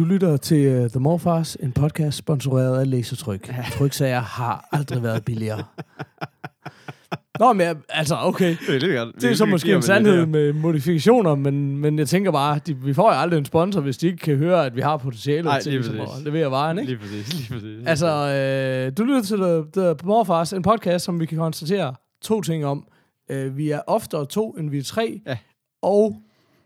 Du lytter til uh, The Morfars, en podcast sponsoreret af Lasertryk. Tryksager har aldrig været billigere. Nå, men jeg- altså, okay. Det er, lidt godt. Det er så måske en sandhed med modifikationer, men, men jeg tænker bare, de, vi får jo aldrig en sponsor, hvis de ikke kan høre, at vi har potentiale til lige ligesom, at levere varen, ikke? Lige præcis, lige præcis. Altså, øh, du lytter til The, The Morfars, en podcast, som vi kan konstatere to ting om. Øh, vi er oftere to, end vi er tre, Ja. og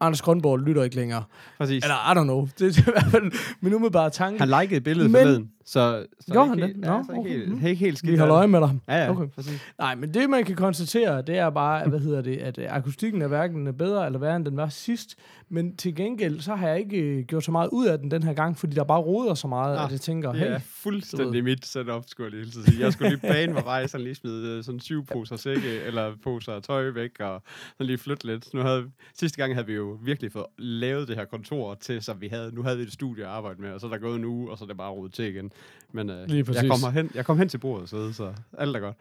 Anders Grønborg lytter ikke længere. præcis. Eller, I don't know. Det er i hvert fald min umiddelbare tanke. Han likede billedet Men- forleden, så... så Gjorde ikke han helt- det? Ja, Nå, så ikke okay. helt, Mhm. ikke helt skidt. vi holder øje det. med dig. Ja, ja, Okay. præcis. Nej, men det man kan konstatere, det er bare, hvad hedder det, at øh, akustikken er hverken bedre eller værre, end den var sidst. Men til gengæld, så har jeg ikke øh, gjort så meget ud af den den her gang, fordi der bare roder så meget, Ah, at jeg tænker, Det hey, er du ved. fuldstændig mit setup, skulle jeg lige sige. Jeg skulle lige bane mig vej, sådan lige smide øh, sådan syv poser sække, eller poser tøj væk, og sådan lige flytte lidt. Nu havde, sidste gang havde vi jo virkelig fået lavet det her kontor til, så vi havde, nu havde vi et studie at arbejde med, og så er der gået en uge, og så er det bare rodet til igen. Men øh, Lige præcis. jeg, kommer hen, jeg kom hen til bordet sidde, så alt er godt.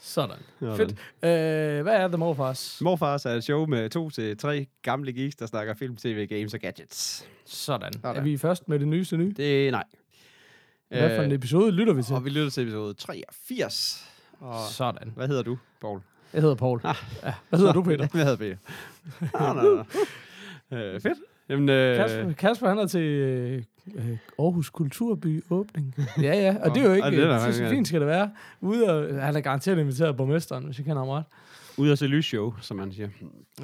sådan. Sådan. Fedt. Øh, hvad er The Morfars? Morfars er et show med to til tre gamle geeks, der snakker film, tv, games og gadgets. Sådan. Sådan. Er vi først med det nyeste nye? Det nej. Hvad for en episode lytter vi til? og vi lytter til episode 83. Og Sådan. hvad hedder du, Paul? Jeg hedder Paul. Ah. Ja. Hvad hedder du, Peter? Hvad hedder Peter? ah, nej, nej. Øh, fedt. Jamen, øh, Kasper, Kasper, han er til øh, øh, Aarhus Kulturby åbning. Ja, ja, og det er jo ikke, ej, det er det da er så fint skal det være. Ude og, han er garanteret inviteret borgmesteren, hvis jeg kender ham ret. ude at se lysshow, som man siger.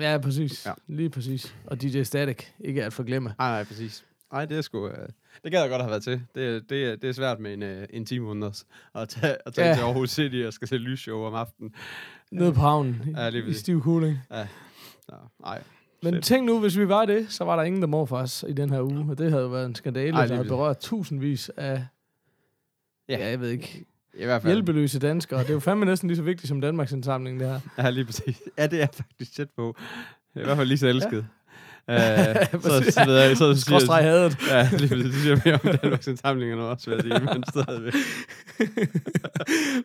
Ja, præcis. Ja. Ja. Lige præcis. Og DJ Static, ikke at forglemme. Nej, nej, præcis. Nej, det er sgu... Øh, det gad jeg godt have været til. Det, er- det, er- det er svært med en, øh, en time måneder at tage, at tage Ja. ja. til Aarhus City og skal se lysshow om aftenen. Nede på havnen, Ja, lige i stiv cooling. Så, nej. Men Fedt. tænk nu, hvis vi var det, så var der ingen, der må for os i den her uge. Og det havde jo været en skandale, Ej, der havde berørt tusindvis af, Ja. ja, jeg ved ikke, I hvert fald. hjælpeløse danskere. Det er jo fandme næsten lige så vigtigt som Danmarks indsamling, det her. Ja, lige præcis. Ja, det er faktisk tæt på. I hvert fald lige så elsket. Ja. Øh, så, så, jeg, så, så Skråstreg siger, hadet. ja, lige præcis. Det siger mere om Danmarks indsamlinger også, vil jeg sige, men stadigvæk.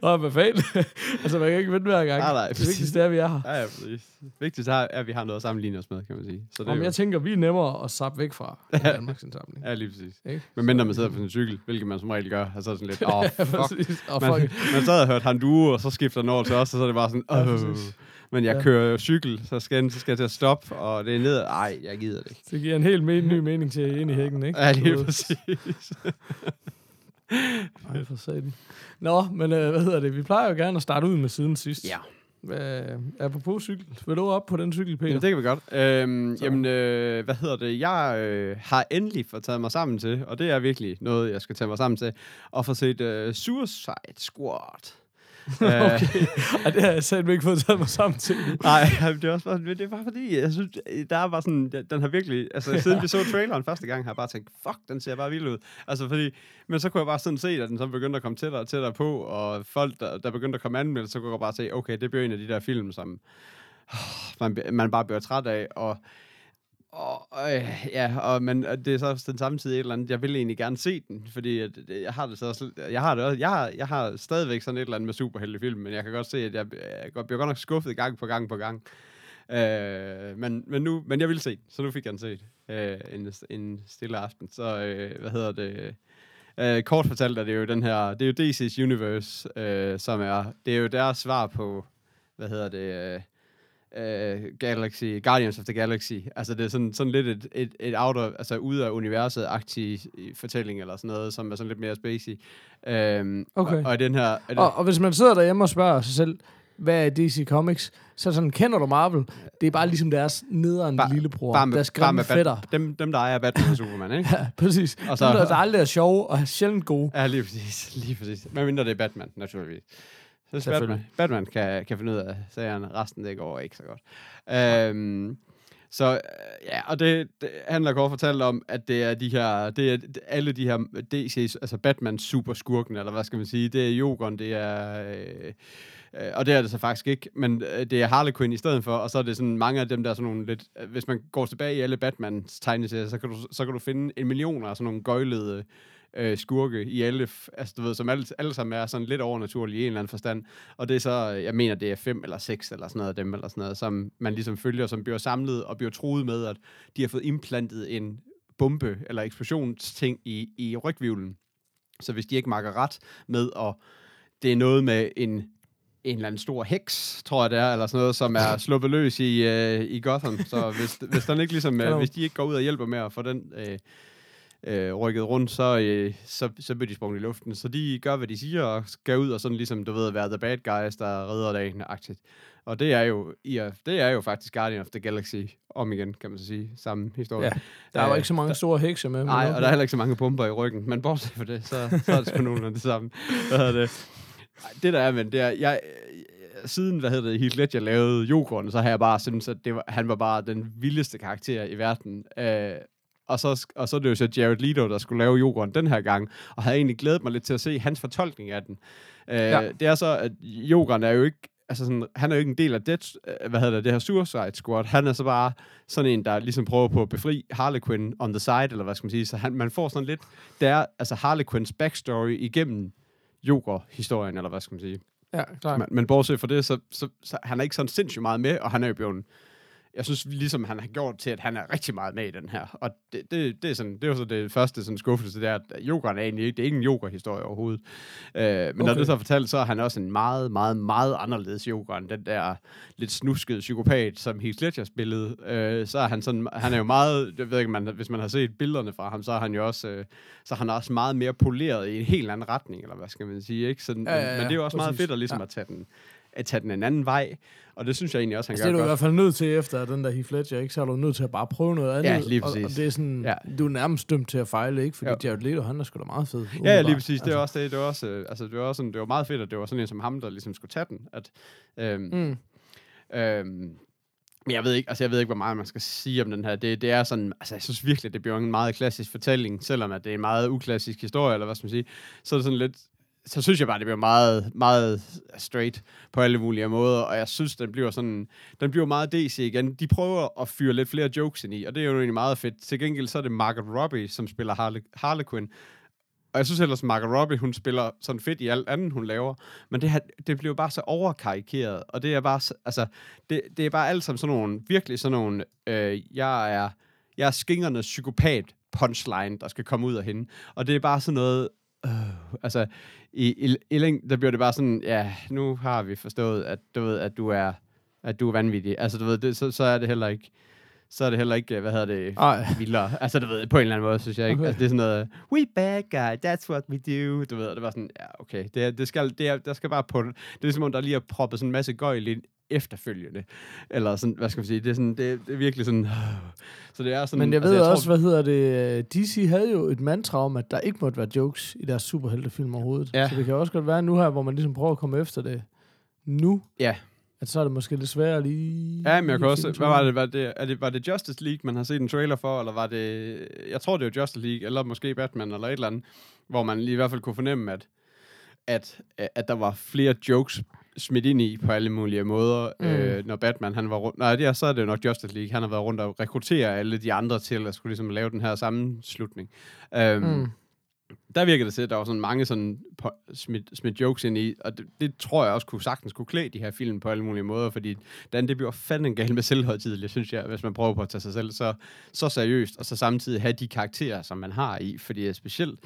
Åh, hvad fanden? altså, man kan ikke vente hver gang. Nej, nej, det vigtigste er, at vi er her. Ja, ja, præcis. Vigtigst er, at vi har noget at sammenligne os med, kan man sige. Så det Om jo, jeg tænker, vi er nemmere at sappe væk fra Danmarks indsamling. ja, lige præcis. Ikke? Men mindre man sidder på sin cykel, hvilket man som regel gør, og så er det sådan lidt, åh, oh, Ja, fuck. Og Man, fuck. man sad og hørt han du, og så skifter den over til os, og så er det bare sådan, Ja, åh. Men jeg Ja. kører jo cykel, så skal, jeg- så skal jeg til at stoppe, og det er ned. Ej, jeg gider det ikke. Det giver en helt me- ny mening til ind i hækken, ikke? Ja, lige ved. præcis. Ej, for satan. Nå, men øh, hvad hedder det? Vi plejer jo gerne at starte ud med siden sidst. Ja. Øh, apropos cykel. Vil du op på den cykel, Peter? Jamen, det kan vi godt. Øhm, Så. jamen, øh, hvad hedder det? Jeg øh, har endelig fået taget mig sammen til, og det er virkelig noget, jeg skal tage mig sammen til, at få set øh, Suicide Squad. Øh, okay. Ej, det har jeg selv ikke fået taget mig sammen til. Nej, det er også bare, det er bare fordi, jeg synes, der er bare sådan, den- har virkelig, altså siden vi så traileren første gang, har jeg bare tænkt, fuck, den ser bare vild ud. Altså fordi, men så kunne jeg bare sådan se, at den så begyndte at komme tættere og tættere på, og folk, der, der begyndte at komme anmeldelser, så kunne jeg bare se, okay, det bliver en af de der film, som man, man bare bliver træt af, og og, øh, ja, og, men det er så også den samme tid et eller andet, jeg vil egentlig gerne se den, fordi at, øh, jeg har det så også, jeg har det også, jeg har, jeg har stadigvæk sådan et eller andet med superheltefilm, men jeg kan godt se, at jeg, øh, jeg godt- bliver godt nok skuffet gang på gang på gang. Øh, men, men, nu, men jeg vil se den, så nu fik jeg den set øh, en, en stille aften. Så øh, hvad hedder det? Øh, kort fortalt er det jo den her, det er jo DC's Universe, øh, som er, det er jo deres svar på, hvad hedder det, øh, øh, Galaxy, Guardians of the Galaxy. Altså det er sådan, sådan lidt et, et, et out of, altså ude af universet-agtig fortælling eller sådan noget, som er sådan lidt mere spacey. Øhm, Okay. Og, og den her... Er det, Og, og hvis man sidder derhjemme og spørger sig selv, hvad er DC Comics, så sådan, kender du Marvel? Det er bare ligesom deres nederen Bare- lillebror. bare med, deres bare grimme med fætter. Dem, dem, der ejer Batman og Superman, ikke? Ja, præcis. Og så- så, der, der aldrig er sjove og er sjældent gode. Ja, lige præcis. Lige præcis. Men mindre det er Batman, naturligvis. Så Batman. Batman kan, kan finde ud af sagerne, resten det går ikke så godt. Øhm, Så øh, ja, og det, det handler kort fortalt om, at det er de her, det er alle de her DC's, altså Batman superskurken, eller hvad skal man sige, det er Jokeren, det er, øh, øh, og det er det så faktisk ikke, men øh, det er Harley Quinn i stedet for, og så er det sådan mange af dem der sådan nogle lidt, hvis man går tilbage i alle Batmans tegneserier, så kan du, så kan du finde en million af sådan nogle gøjlede øh, skurke i alle, altså du ved, som alle, alle sammen er sådan lidt overnaturlige i en eller anden forstand. Og det er så, jeg mener, det er fem eller seks eller sådan noget af dem, eller sådan noget, som man ligesom følger, som bliver samlet og bliver truet med, at de har fået implantet en bombe eller eksplosionsting i, i rygvivlen. Så hvis de ikke makker ret med, og det er noget med en, en eller anden stor heks, tror jeg det er, eller sådan noget, som er sluppet løs i, øh, i Gotham. Så hvis, hvis, den ikke ligesom, øh, hvis de ikke går ud og hjælper med at få den øh, øh, rykket rundt, så, øh, så, så bliver de sprunget i luften. Så de gør, hvad de siger, og skal ud og sådan ligesom, du ved, være the bad guys, der redder dagen-agtigt. Og det er jo, i, det er jo faktisk Guardian of the Galaxy om igen, kan man så sige. Samme historie. Ja, Der er jo Øh, ikke så mange store hekse med. Nej, og der er heller ikke så mange bomber i ryggen. Men bortset fra det, så, så er det sgu nogenlunde det samme. Hvad hedder det? Det der er, men det er, jeg, siden, hvad hedder det, Heath Ledger lavede Jokeren, så har jeg bare syntes, at det var, han var bare den vildeste karakter i verden. Øh, og så, og så er det jo så Jared Leto, der skulle lave Jokeren den her gang, og havde egentlig glædet mig lidt til at se hans fortolkning af den. Øh, Ja. Det er så, at Jokeren er jo ikke altså sådan, han er jo ikke en del af det, øh, hvad hedder det, det her Suicide Squad. Han er så bare sådan en, der ligesom prøver på at befri Harley Quinn on the side, eller hvad skal man sige. Så han, man får sådan lidt, det er altså Harley Quinns backstory igennem Joker-historien, eller hvad skal man sige. Ja, klart. Men, men bortset fra det, så, så, så han er ikke sådan sindssygt meget med, og han er jo blevet jeg synes ligesom, han har gjort til, at han er rigtig meget med i den her. Og det, det, det, er, sådan, det er så det første sådan, skuffelse, det er, at Jokeren er egentlig ikke, det er ikke en Joker-historie overhovedet. Øh, men okay. når det så er fortalt, så er han også en meget, meget, meget anderledes Joker, end den der lidt snuskede psykopat, som Heath Ledger spillede. Øh, så er han sådan, han er jo meget, jeg ved ikke, man, hvis man har set billederne fra ham, så er han jo også, øh, så er han også meget mere poleret i en helt anden retning, eller hvad skal man sige, ikke? Sådan, Ja, ja, ja, men det er jo også meget præcis. fedt at ligesom Ja. at tage den at tage den en anden vej, og det synes jeg egentlig også, han Altså, det er gør du i godt. hvert fald nødt til efter den der Heath Ledger, ikke? Så er du nødt til at bare prøve noget andet. Ja, lige Og, og præcis. det er sådan, Ja. du er nærmest dømt til at fejle, ikke? Fordi Jo. Jared Leto, han er sgu da meget fed. Ja, ja, umiddelbart. lige præcis. Det er Altså, også det. Det var også, øh, altså, det var også sådan, det var meget fedt, at det var sådan en som ham, der ligesom skulle tage den. At, øhm, Mm. øhm, men jeg ved ikke, altså jeg ved ikke, hvor meget man skal sige om den her. Det, det er sådan, altså jeg synes virkelig, det bliver en meget klassisk fortælling, selvom at det er en meget uklassisk historie, eller hvad skal man sige. Så er det sådan lidt, så synes jeg bare, det bliver meget, meget straight på alle mulige måder, og jeg synes, den bliver sådan, den bliver meget DC igen. De prøver at fyre lidt flere jokes ind i, og det er jo egentlig meget fedt. Til gengæld så er det Margaret Robbie, som spiller Harle Harlequin, og jeg synes ellers, Margaret Robbie, hun spiller sådan fedt i alt andet, hun laver. Men det, her, det bliver bare så overkarikeret. Og det er bare, så- altså, det, det er bare alt sammen sådan nogle, virkelig sådan nogle, øh, jeg er, jeg er skingernes psykopat punchline, der skal komme ud af hende. Og det er bare sådan noget, øh, altså, i, i, i læng, der bliver det bare sådan, ja, nu har vi forstået, at du ved, at du er, at du er vanvittig. Altså, du ved, det, så, så er det heller ikke, så er det heller ikke, hvad hedder det, Ej. vildere. Altså, du ved, på en eller anden måde, synes jeg ikke. Okay. Altså, det er sådan noget, we bad guy, that's what we do. Du ved, det var sådan, ja, okay. Det, det skal, det er, der skal bare på det. Det er ligesom, om der lige er proppet sådan en masse gøjl ind efterfølgende. Eller sådan, hvad skal man sige, det er, sådan, det, det er virkelig sådan, så det er sådan... Men jeg ved altså, altså, tror, også, hvad hedder det, øh, DC havde jo et mantra om, at der ikke måtte være jokes i deres superheltefilm overhovedet. Ja. Så det kan også godt være nu her, hvor man ligesom prøver at komme efter det nu, Ja. at så er det måske lidt sværere lige... Ja, men jeg kan også... Hvad var det? Var det, er det? var det Justice League, man har set en trailer for, eller var det... Jeg tror, det var Justice League, eller måske Batman, eller et eller andet, hvor man lige i hvert fald kunne fornemme, at, at, at der var flere jokes smidt ind i på alle mulige måder, Mm. øh, når Batman han var rundt... Nej, det er, så er det jo nok Justice League. Han har været rundt og rekruttere alle de andre til at skulle ligesom lave den her sammenslutning. Um, Mm. Der virker det til, at der var sådan mange sådan po- smidt, smidt jokes ind i, og det, det, tror jeg også kunne sagtens kunne klæde de her film på alle mulige måder, fordi den, det bliver fandme galt med selvhøjtidligt, synes jeg, hvis man prøver på at tage sig selv så, så seriøst, og så samtidig have de karakterer, som man har i, fordi specielt,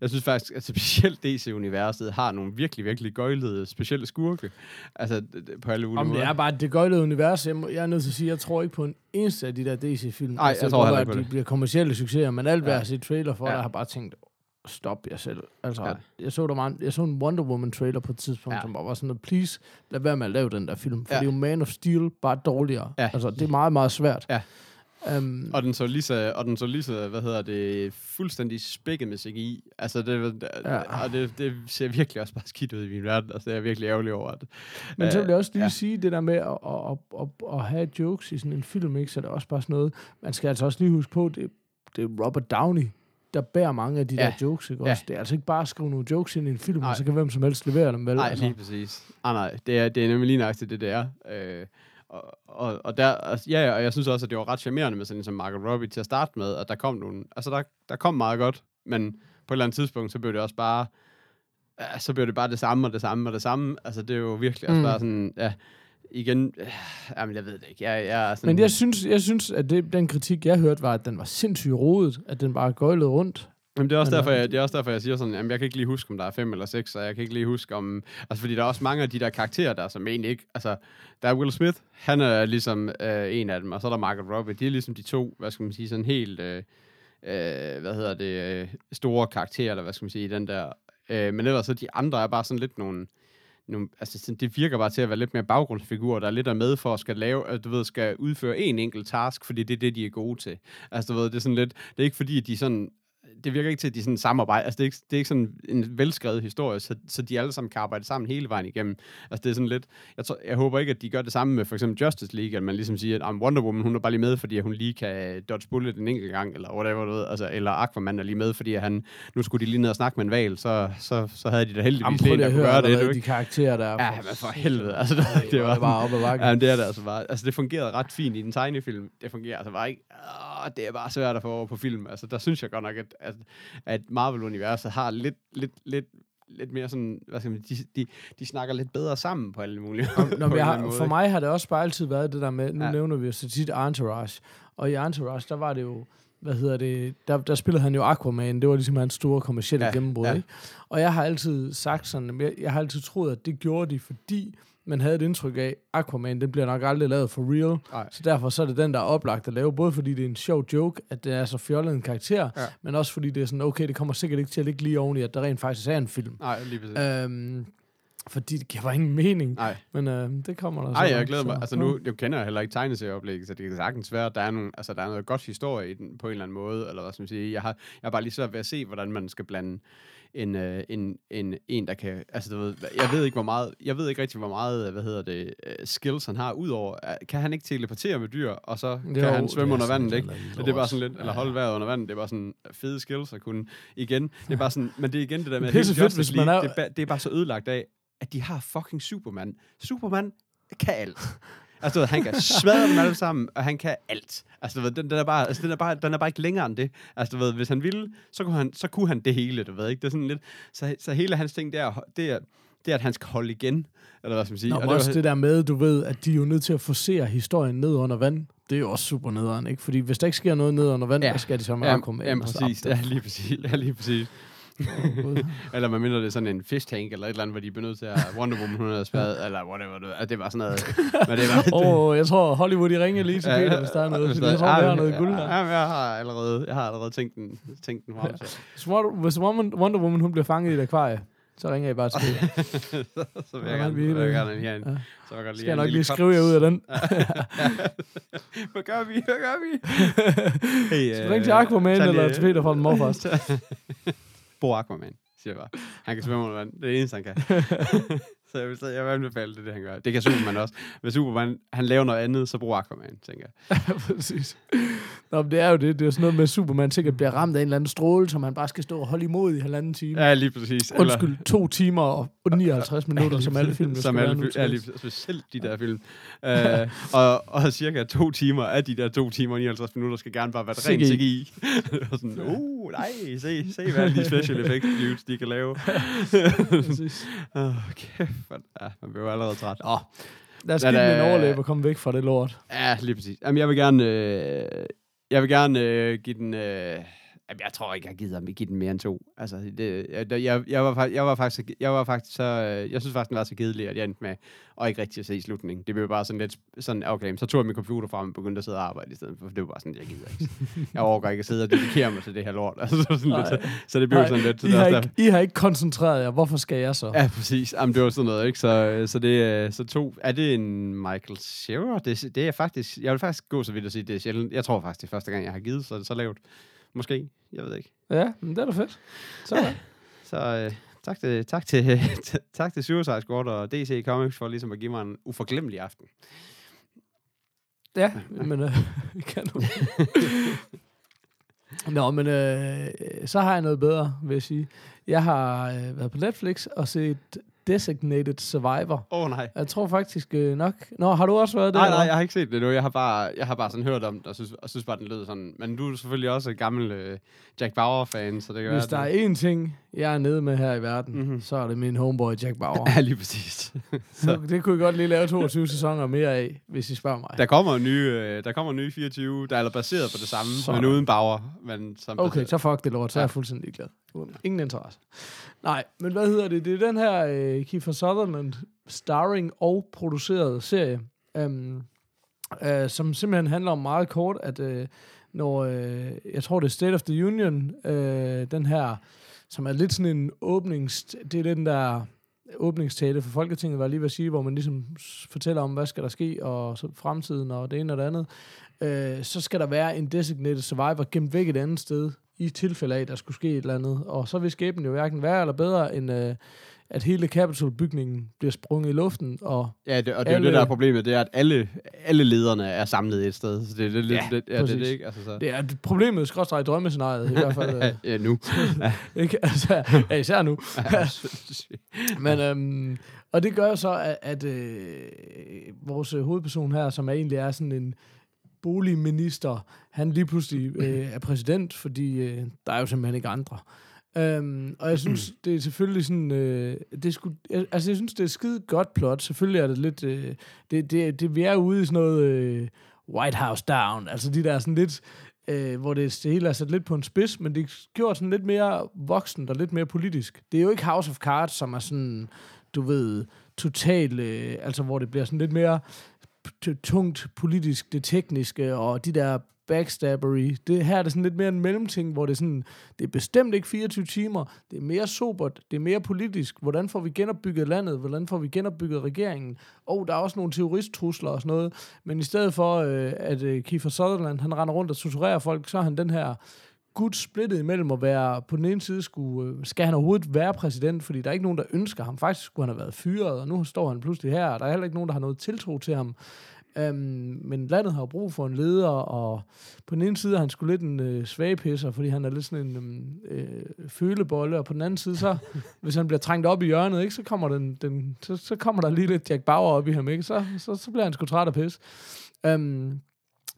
jeg synes faktisk, at specielt DC-universet har nogle virkelig, virkelig gøjlede, specielle skurke, altså på alle mulige Om det er bare det gøjlede univers. Jeg, må, jeg er nødt til at sige, jeg tror ikke på en eneste af de der DC-film. Nej, jeg det tror heller ikke at de det. bliver kommercielle succeser, men alt, hvad Ja. jeg har set trailer for, Ja. der har jeg bare tænkt, stop jer selv. Altså, Ja. jeg, så der meget, jeg så en Wonder Woman trailer på et tidspunkt, Ja. som bare var sådan noget, please, lad være med at lave den der film, for ja. det er jo Man of Steel bare dårligere. Ja. Altså, det er meget, meget svært. Ja. Um, Og den så lige så, og den så lige så, hvad hedder det, fuldstændig spækket med CGI. Altså, det, Ja. og det, det ser virkelig også bare skidt ud i min verden. Altså, det er jeg virkelig ærgerlig over. At, Men så vil jeg også lige ja. sige, det der med at, at, at, at, have jokes i sådan en film, ikke, så er det også bare sådan noget, man skal altså også lige huske på, det, det er Robert Downey, der bærer mange af de ja. Der jokes, ikke Ja. også? Det er altså ikke bare at skrive nogle jokes ind i en film, Nej. og så kan hvem som helst levere dem, vel? Nej, altså. lige præcis. Ah, nej, det er, det er nemlig lige nøjagtigt det, det er. Øh, og, og, og, der, altså, ja, og jeg synes også, at det var ret charmerende med sådan en som Margot Robbie til at starte med, at der kom nogle, altså der, der kom meget godt, men på et eller andet tidspunkt, så blev det også bare, ja, så blev det bare det samme og det samme og det samme. Altså det er jo virkelig også Mm. bare sådan, ja, igen, øh, jamen jeg ved det ikke. Jeg, jeg er sådan, Men jeg synes, jeg synes at det, den kritik, jeg hørte, var, at den var sindssygt rodet, at den bare gøjlede rundt. Jamen, det er, også Men, derfor, øh, jeg, det er også derfor, jeg siger sådan, jamen, jeg kan ikke lige huske, om der er fem eller seks, og jeg kan ikke lige huske om... Altså, fordi der er også mange af de der karakterer, der som egentlig ikke... Altså, der er Will Smith, han er ligesom øh, en af dem, og så er der Margaret Robbie. De er ligesom de to, hvad skal man sige, sådan helt... Øh, øh, hvad hedder det? Øh, store karakterer, eller hvad skal man sige, i den der... Øh, men ellers så de andre er bare sådan lidt nogle... nogle altså, sådan, det virker bare til at være lidt mere baggrundsfigurer, der er lidt er med for at skal lave, at du ved, skal udføre en enkelt task, fordi det er det, de er gode til. Altså, du ved, det er sådan lidt, det er ikke fordi, at de sådan, det virker ikke til, at de sådan samarbejder. Altså, det er ikke, det er ikke sådan en velskrevet historie, så, så de alle sammen kan arbejde sammen hele vejen igennem. Altså, det er sådan lidt... Jeg, tror, jeg håber ikke, at de gør det samme med for eksempel Justice League, at man ligesom siger, at Wonder Woman, hun er bare lige med, fordi hun lige kan dodge bullet en enkelt gang, eller whatever, du ved. Altså, eller Aquaman er lige med, fordi han, nu skulle de lige ned og snakke med en valg, så, så, så havde de da heldigvis Jamen, en, der kunne gøre det. du de karakterer, der er. Ja, men for helvede. Altså, det, det det var var bare op ad bakken. Ja, det er det altså bare. Altså, det fungerede ret fint i den tegnefilm. Det fungerer altså bare ikke. Åh, det er bare svært at få over på film. Altså, der synes jeg godt nok, at, at, at Marvel-universet har lidt, lidt, lidt, lidt mere sådan, hvad skal man de, de, de snakker lidt bedre sammen på alle mulige Nå, men en jeg har, måde, for mig har det også bare altid været det der med, nu ja. Nævner vi jo så tit Entourage, og i Entourage, der var det jo, hvad hedder det, der, der spillede han jo Aquaman, det var ligesom hans store kommercielle. Ja, gennembrud, ja. ikke? Og jeg har altid sagt sådan, jeg, jeg har altid troet, at det gjorde de, fordi man havde et indtryk af, Aquaman, den bliver nok aldrig lavet for real, Nej. så derfor så er det den, der er oplagt at lave, både fordi det er en sjov joke, at det er så fjollet en karakter, Ja. men også fordi det er sådan, okay, det kommer sikkert ikke til at ligge lige oven i, at der rent faktisk er en film. Nej, lige præcis. Øhm, fordi det giver ingen mening. Nej. Men øh, det kommer der Nej, så. jeg glæder mig. så- Altså nu, jeg kender heller ikke tegneserieoplægget, så det kan sagtens være, at der er, nogle, altså, der er noget godt historie i den på en eller anden måde, eller hvad skal man sige. Jeg har, jeg har bare lige svært ved at se, hvordan man skal blande en, øh, en, en, en, der kan, altså du ved, jeg ved ikke, hvor meget, jeg ved ikke rigtig, hvor meget, hvad hedder det, øh, skills han har, udover, øh, kan han ikke teleportere med dyr, og så kan Jo, han svømme det er under vandet, ikke? det er bare sådan lidt, eller holde vejret under vandet, det er bare sådan fede skills at kunne, igen, det er bare sådan, men det er igen det der med, Pisse hele fedt, hvis man er- det, er, det er bare så ødelagt af, at de har fucking Superman. Superman kan alt. Altså, ved, han kan smadre dem alle sammen, og han kan alt. Altså, du ved, den, den, er bare, altså, den, er bare, den er bare ikke længere end det. Altså, du ved, hvis han ville, så kunne han, så kunne han det hele, du ved, ikke? Det er sådan lidt... Så, så hele hans ting, det er, det er, det er, at han skal holde igen, eller hvad skal man sige. Nå, Og det også var- det der med, du ved, at de er jo nødt til at forsere historien ned under vand. Det er jo også super nederen, ikke? Fordi hvis der ikke sker noget ned under vand, ja. Ja. hvad skal de så med Ja, Aquaman? ja, og præcis. så- Ja, lige præcis. Ja, lige præcis. Eller man mindre det er sådan en fish tank, eller et eller andet, hvor de er nødt til at Wonder Woman, hun havde spadet, eller whatever. Du, altså, det var sådan noget. Men det var, Åh, oh, jeg tror, Hollywood, de ringer lige til Ja, Peter, hvis der er noget. hvis der- jeg tror, vi ja, har noget ja, guld her. Ja, jeg har allerede, jeg har allerede tænkt den, tænkt den frem. Så, Hvis Wonder- Hvis Wonder Wonder Woman, hun bliver fanget i et akvarie, så ringer jeg bare til Peter. så vil jeg Ja, gerne, vi- lige have en, Ja. så vil jeg godt Skal lige jeg nok lige skrive jer ud af den. Hvad gør vi? Hvad gør vi? hey, Skal du ringe til Aquaman tag eller lige- til Peter fra den morfars? Bo Aquaman, siger jeg bare. Han kan svømme under vand. Det er det eneste, han kan. så jeg vil, så jeg vil anbefale det, det han gør. Det kan Superman også. Hvis Superman han laver noget andet, så brug Aquaman, tænker jeg. Præcis. Nå, men det er jo det. Det er sådan noget med, at Superman sikkert bliver ramt af en eller anden stråle, som han bare skal stå og holde imod i halvanden time. Ja, lige præcis. Undskyld, to timer og 59 minutter, som alle film som alle film, ja, lige, specielt de der film. Uh, og, og cirka to timer af de der to timer og 59 minutter skal gerne bare være rent CGI. Og sådan, uh, nej, se, se hvad de special effects dudes, de kan lave. Præcis. Åh, oh, kæft, man, ja, man bliver jo allerede træt. Nå, lad os give den en øh, overlæb og komme væk fra det lort. Ja, lige præcis. Jamen, jeg vil gerne, øh, jeg vil gerne øh, give den, øh, Jamen, jeg tror ikke, jeg gider give den mere end to. Altså, det, jeg, jeg, jeg, var, jeg var faktisk, jeg var faktisk så, øh, jeg synes faktisk, den var så kedelig, at jeg endte med at ikke rigtig at se slutningen. Det blev bare sådan lidt, sådan, okay, så tog jeg min computer frem og begyndte at sidde og arbejde i stedet for, det var bare sådan, jeg gider ikke. Jeg overgår ikke at sidde og dedikere mig til det her lort. Altså, sådan lidt, så, så det blev Nej, sådan lidt. Så I er har, ikke, I har ikke koncentreret jer. Hvorfor skal jeg så? Ja, præcis. Jamen, det var sådan noget, ikke? Så, øh, så det er så to. Er det en Michael Shearer? Det, det er faktisk... Jeg vil faktisk gå så vidt at sige, det er sjældent. Jeg tror faktisk, det er første gang, jeg har givet, så så lavt. Måske. Jeg ved ikke. Ja, men det er da fedt. Så ja. Så øh, tak til, tak til, tak til Suicide Squad og DC Comics for ligesom at give mig en uforglemmelig aften. Ja, men øh, kan du. Nå, men øh, så har jeg noget bedre, vil jeg sige. Jeg har øh, været på Netflix og set Designated Survivor. Åh oh, nej. Jeg tror faktisk øh, nok... Nå, har du også været der? Nej, nej, jeg har ikke set det nu. Jeg har bare, jeg har bare sådan hørt om det, og synes, og synes bare, den lød sådan. Men du er selvfølgelig også en gammel øh, Jack Bauer-fan, så det kan Hvis der være... er én ting, jeg er nede med her i verden, Mhm. mm-hmm. så er det min homeboy Jack Bauer. Ja, lige præcis. så. Det kunne jeg godt lige lave 22 sæsoner mere af, hvis I spørger mig. Der kommer en ny, øh, der kommer en ny 24, der er baseret på det samme, Sådan. men uden Bauer. Men som Okay, baseret- så fuck det lort, så er jeg fuldstændig glad. Ingen interesse. Nej, men hvad hedder det? Det er den her øh, Øh, Kiefer Sutherland starring og produceret serie, øhm, øh, som simpelthen handler om meget kort, at øh, når, øh, jeg tror det er State of the Union, øh, den her, som er lidt sådan en åbnings... Det er den der åbningstale for Folketinget, var lige ved at sige, hvor man ligesom fortæller om, hvad skal der ske, og så fremtiden, og det ene og det andet. Øh, så skal der være en designated survivor gemt væk et andet sted, i tilfælde af, at der skulle ske et eller andet. Og så vil skæbnen jo hverken være eller bedre, end øh, at hele Capitol-bygningen bliver sprunget i luften, og Ja, det, og det er jo alle- det, der er problemet, det er, at alle, alle lederne er samlet et sted. Så det er det, lidt, Ja, det, ja, det, det ikke. Altså, så. det er problemet, skråstrej drømmescenariet, i hvert fald. Øh, ja, nu. ikke? Altså, ja, især nu. Men, øhm, og det gør jo så, at, at øh, vores øh, hovedperson her, som egentlig er sådan en boligminister, han lige pludselig øh, er præsident, fordi øh, der er jo simpelthen ikke andre. Øhm, og jeg synes, det er selvfølgelig sådan, øh, det jeg, altså jeg synes, det er et skide godt plot. Selvfølgelig er det lidt, øh, det, det, det, vi er ude i sådan noget øh, White House Down, altså de der sådan lidt, øh, hvor det, det hele er sat lidt på en spids, men det er gjort sådan lidt mere voksent og lidt mere politisk. Det er jo ikke House of Cards, som er sådan, du ved, total, øh, altså hvor det bliver sådan lidt mere tungt politisk, det tekniske, og de der backstabbery. Det her er det sådan lidt mere en mellemting, hvor det er sådan, det er bestemt ikke 24 timer, det er mere sobert, det er mere politisk. Hvordan får vi genopbygget landet? Hvordan får vi genopbygget regeringen? Og der er også nogle terroristtrusler og sådan noget, men i stedet for, øh, at øh, Kiefer Sutherland, han render rundt og torturerer folk, så er han den her gud splittet imellem at være, på den ene side skulle, øh, skal han overhovedet være præsident, fordi der er ikke nogen, der ønsker ham. Faktisk skulle han have været fyret, og nu står han pludselig her, og der er heller ikke nogen, der har noget tiltro til ham. Um, men landet har brug for en leder, og på den ene side er han sgu lidt en øh, svagpisser, fordi han er lidt sådan en øhm, øh, følebolle, og på den anden side, så, hvis han bliver trængt op i hjørnet, ikke, så, kommer den, den, så, så kommer der lige lidt Jack Bauer op i ham, ikke? Så, så, så bliver han sgu træt af pis. Um,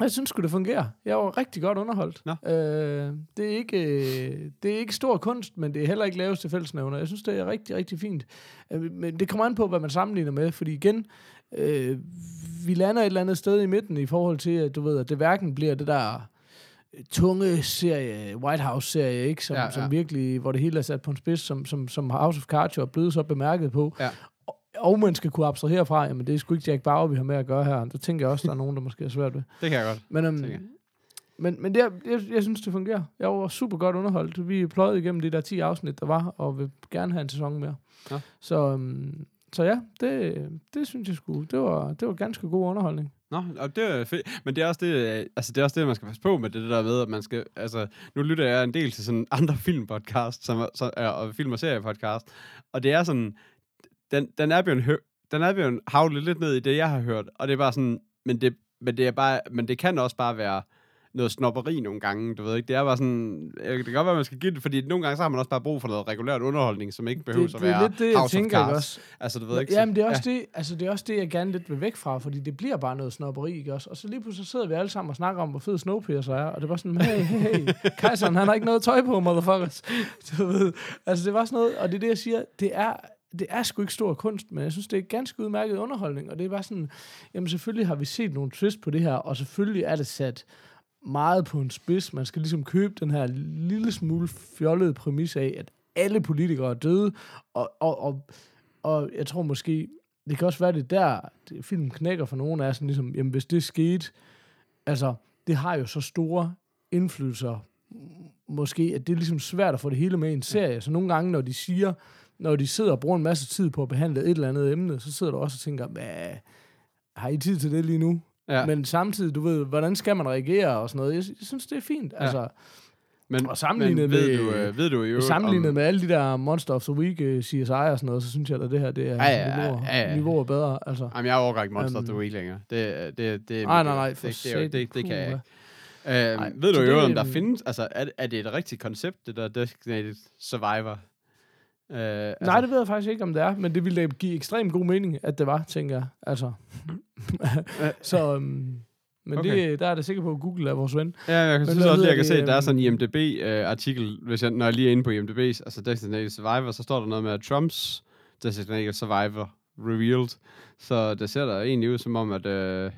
jeg synes sgu, det fungerer. Jeg var rigtig godt underholdt. Nå. Øh, det, er ikke, øh, det er ikke stor kunst, men det er heller ikke laveste fællesnævner. Jeg synes, det er rigtig, rigtig fint. Øh, men det kommer an på, hvad man sammenligner med, fordi igen, øh, vi lander et eller andet sted i midten i forhold til, at du ved, at det hverken bliver det der øh, tunge serie, White House-serie, ikke? Som, Ja, ja, som virkelig, hvor det hele er sat på en spids, som, som, som House of Cards er blevet så bemærket på. Ja. Og, man skal kunne abstrahere fra, jamen det er sgu ikke Jack Bauer, vi har med at gøre her. Der tænker jeg også, der er nogen, der måske er svært ved. Det kan jeg godt. Men, Sikkert. men, men det, er- jeg, jeg synes, det fungerer. Jeg var super godt underholdt. Vi pløjede igennem de der 10 afsnit, der var, og vil gerne have en sæson mere. Nå. Så, um, så ja, det, det synes jeg skulle. Det var, det var ganske god underholdning. Nå, og det er fedt. Men det er også det, altså det er også det, man skal passe på med det, det der med, at man skal, altså, nu lytter jeg en del til sådan andre filmpodcast, som, så, er, og film- og seriepodcast, og det er sådan, den, den er blevet, hø- den er blevet havlet lidt ned i det, jeg har hørt, og det er bare sådan, men det, men det er bare, men det kan også bare være noget snopperi nogle gange, du ved ikke, det er bare sådan, det kan godt være, man skal give det, fordi nogle gange så har man også bare brug for noget regulært underholdning, som ikke behøver det, at det være er lidt det, jeg House of tænker, ikke Cards. også? Altså, du ved ikke, Ja, men det er, også det, altså, det er også det, jeg gerne lidt vil væk fra, fordi det bliver bare noget snopperi, ikke også? Og så lige pludselig sidder vi alle sammen og snakker om, hvor fed Snowpiercer er, og det var sådan, hey, hey, hey, Kajseren, han har ikke noget tøj på, motherfuckers. Du ved, altså det var sådan noget, og det er det, jeg siger, det er, det er sgu ikke stor kunst, men jeg synes, det er ganske udmærket underholdning, og det er bare sådan, jamen selvfølgelig har vi set nogle twist på det her, og selvfølgelig er det sat meget på en spids. Man skal ligesom købe den her lille smule fjollede præmis af, at alle politikere er døde, og, og, og, og jeg tror måske, det kan også være det der, det, filmen knækker for nogen af sådan ligesom, jamen hvis det skete, altså, det har jo så store indflydelser, måske, at det er ligesom svært at få det hele med i en serie. Så nogle gange, når de siger, når de sidder og bruger en masse tid på at behandle et eller andet emne, så sidder du også og tænker, hvad, har I tid til det lige nu? Ja. Men samtidig, du ved, hvordan skal man reagere og sådan noget. Jeg, jeg synes, det er fint. Ja. Altså, Men, Og sammenlignet men ved, med- du, øh, ved du jo sammenlignet om, med alle de der Monster of the Week øh, CSI og sådan noget, så synes jeg, at det her det er Ja, ja, niveauer, ja, ja. niveauer bedre. Altså. Jamen, jeg overgår ikke Monster of Øhm. the Week længere. Det, det, det, Nej, nej, nej. For Det, det, det, det, det kan jeg ikke. Øhm, Nej, ved du jo, om der øhm, findes... Altså, er, er det et rigtigt koncept, det der Designated Survivor? Øh, altså, Nej, det ved jeg faktisk ikke, om det er, men det ville da give ekstremt god mening, at det var, tænker jeg. Altså. så, øhm, men Okay. det, der er det sikker på, at Google er vores ven. Ja, jeg synes også, at jeg kan se, at der er sådan en øhm, IMDb-artikel, hvis jeg, når jeg lige er inde på IMDb's, altså Designated Survivor, så står der noget med, at Trumps Designated Survivor revealed. Så det ser da egentlig ud som om, at... Øh,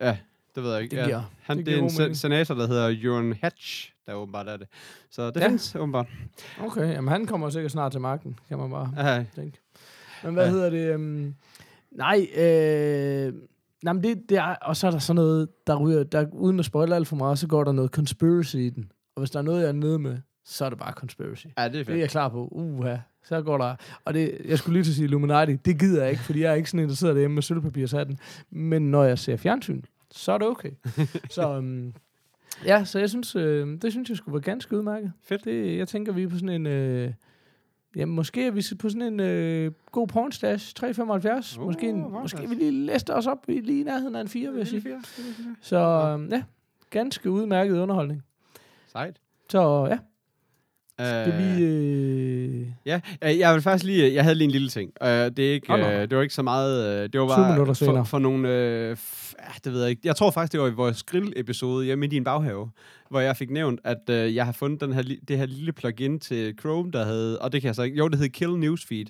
ja, det ved jeg ikke. Det ja, giver- han, det det, er en mening. senator, der hedder Jørgen Hatch, der åbenbart er det. Så det Ja. findes åbenbart. Okay, jamen han kommer sikkert snart til magten, kan man bare Ja, tænke. Men hvad Ja. hedder det? Um, nej, øh, nej, men det, det er, og så er der sådan noget, der ryger, der, uden at spoile alt for meget, så går der noget conspiracy i den. Og hvis der er noget, jeg er nede med, så er det bare conspiracy. ja, det er Det er fedt. jeg klar på. Uha. Så går der... Og det, jeg skulle lige til at sige Illuminati. Det gider jeg ikke, fordi jeg er ikke sådan en, der sidder derhjemme med sølvpapirshatten. Men når jeg ser fjernsyn, så er det okay. så um, ja, så jeg synes, øh, det synes jeg skulle være ganske udmærket. Fedt. Det, jeg tænker, vi er på sådan en... Øh, Jamen, måske er vi på sådan en øh, god pornstash, 3,75. Uh, måske, en, måske vi lige læste os op i lige nærheden af en 4, vil jeg sige. Så øh, ja, ganske udmærket underholdning. Sejt. Så ja, skal vi... Øh, Ja, øh, jeg vil faktisk lige, jeg havde lige en lille ting. Det, er ikke, nå. uh, det var ikke så meget, det var 20 bare for, for nogle, ja, det ved jeg ikke. Jeg tror faktisk, det var i vores grill-episode hjemme i din baghave, hvor jeg fik nævnt, at uh, jeg har fundet den her, det her lille plugin til Chrome, der hed, og det kan jeg så ikke, jo, det hed Kill Newsfeed,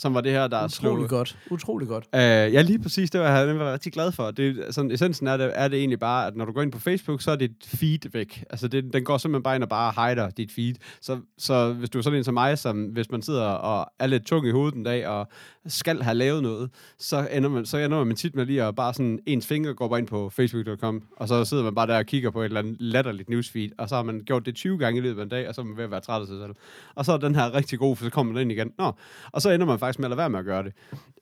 som var det her, der slog... utrolig godt. Utrolig godt. Uh, ja, lige præcis. Det var jeg, var rigtig glad for. Det, sådan, essensen er det, er det egentlig bare, at når du går ind på Facebook, så er dit feed væk. Altså, det, den går simpelthen bare ind og bare hider dit feed. Så, så hvis du er sådan en som mig, som hvis man sidder og er lidt tung i hovedet en dag, og skal have lavet noget, så ender man, så ender man tit med lige at bare sådan, ens finger går bare ind på facebook.com, og så sidder man bare der og kigger på et eller andet latterligt newsfeed, og så har man gjort det 20 gange i løbet af en dag, og så er man ved at være træt af sig selv. Og så er den her rigtig god, for så kommer den ind igen. Nå, og så ender man faktisk med at lade være med at gøre det.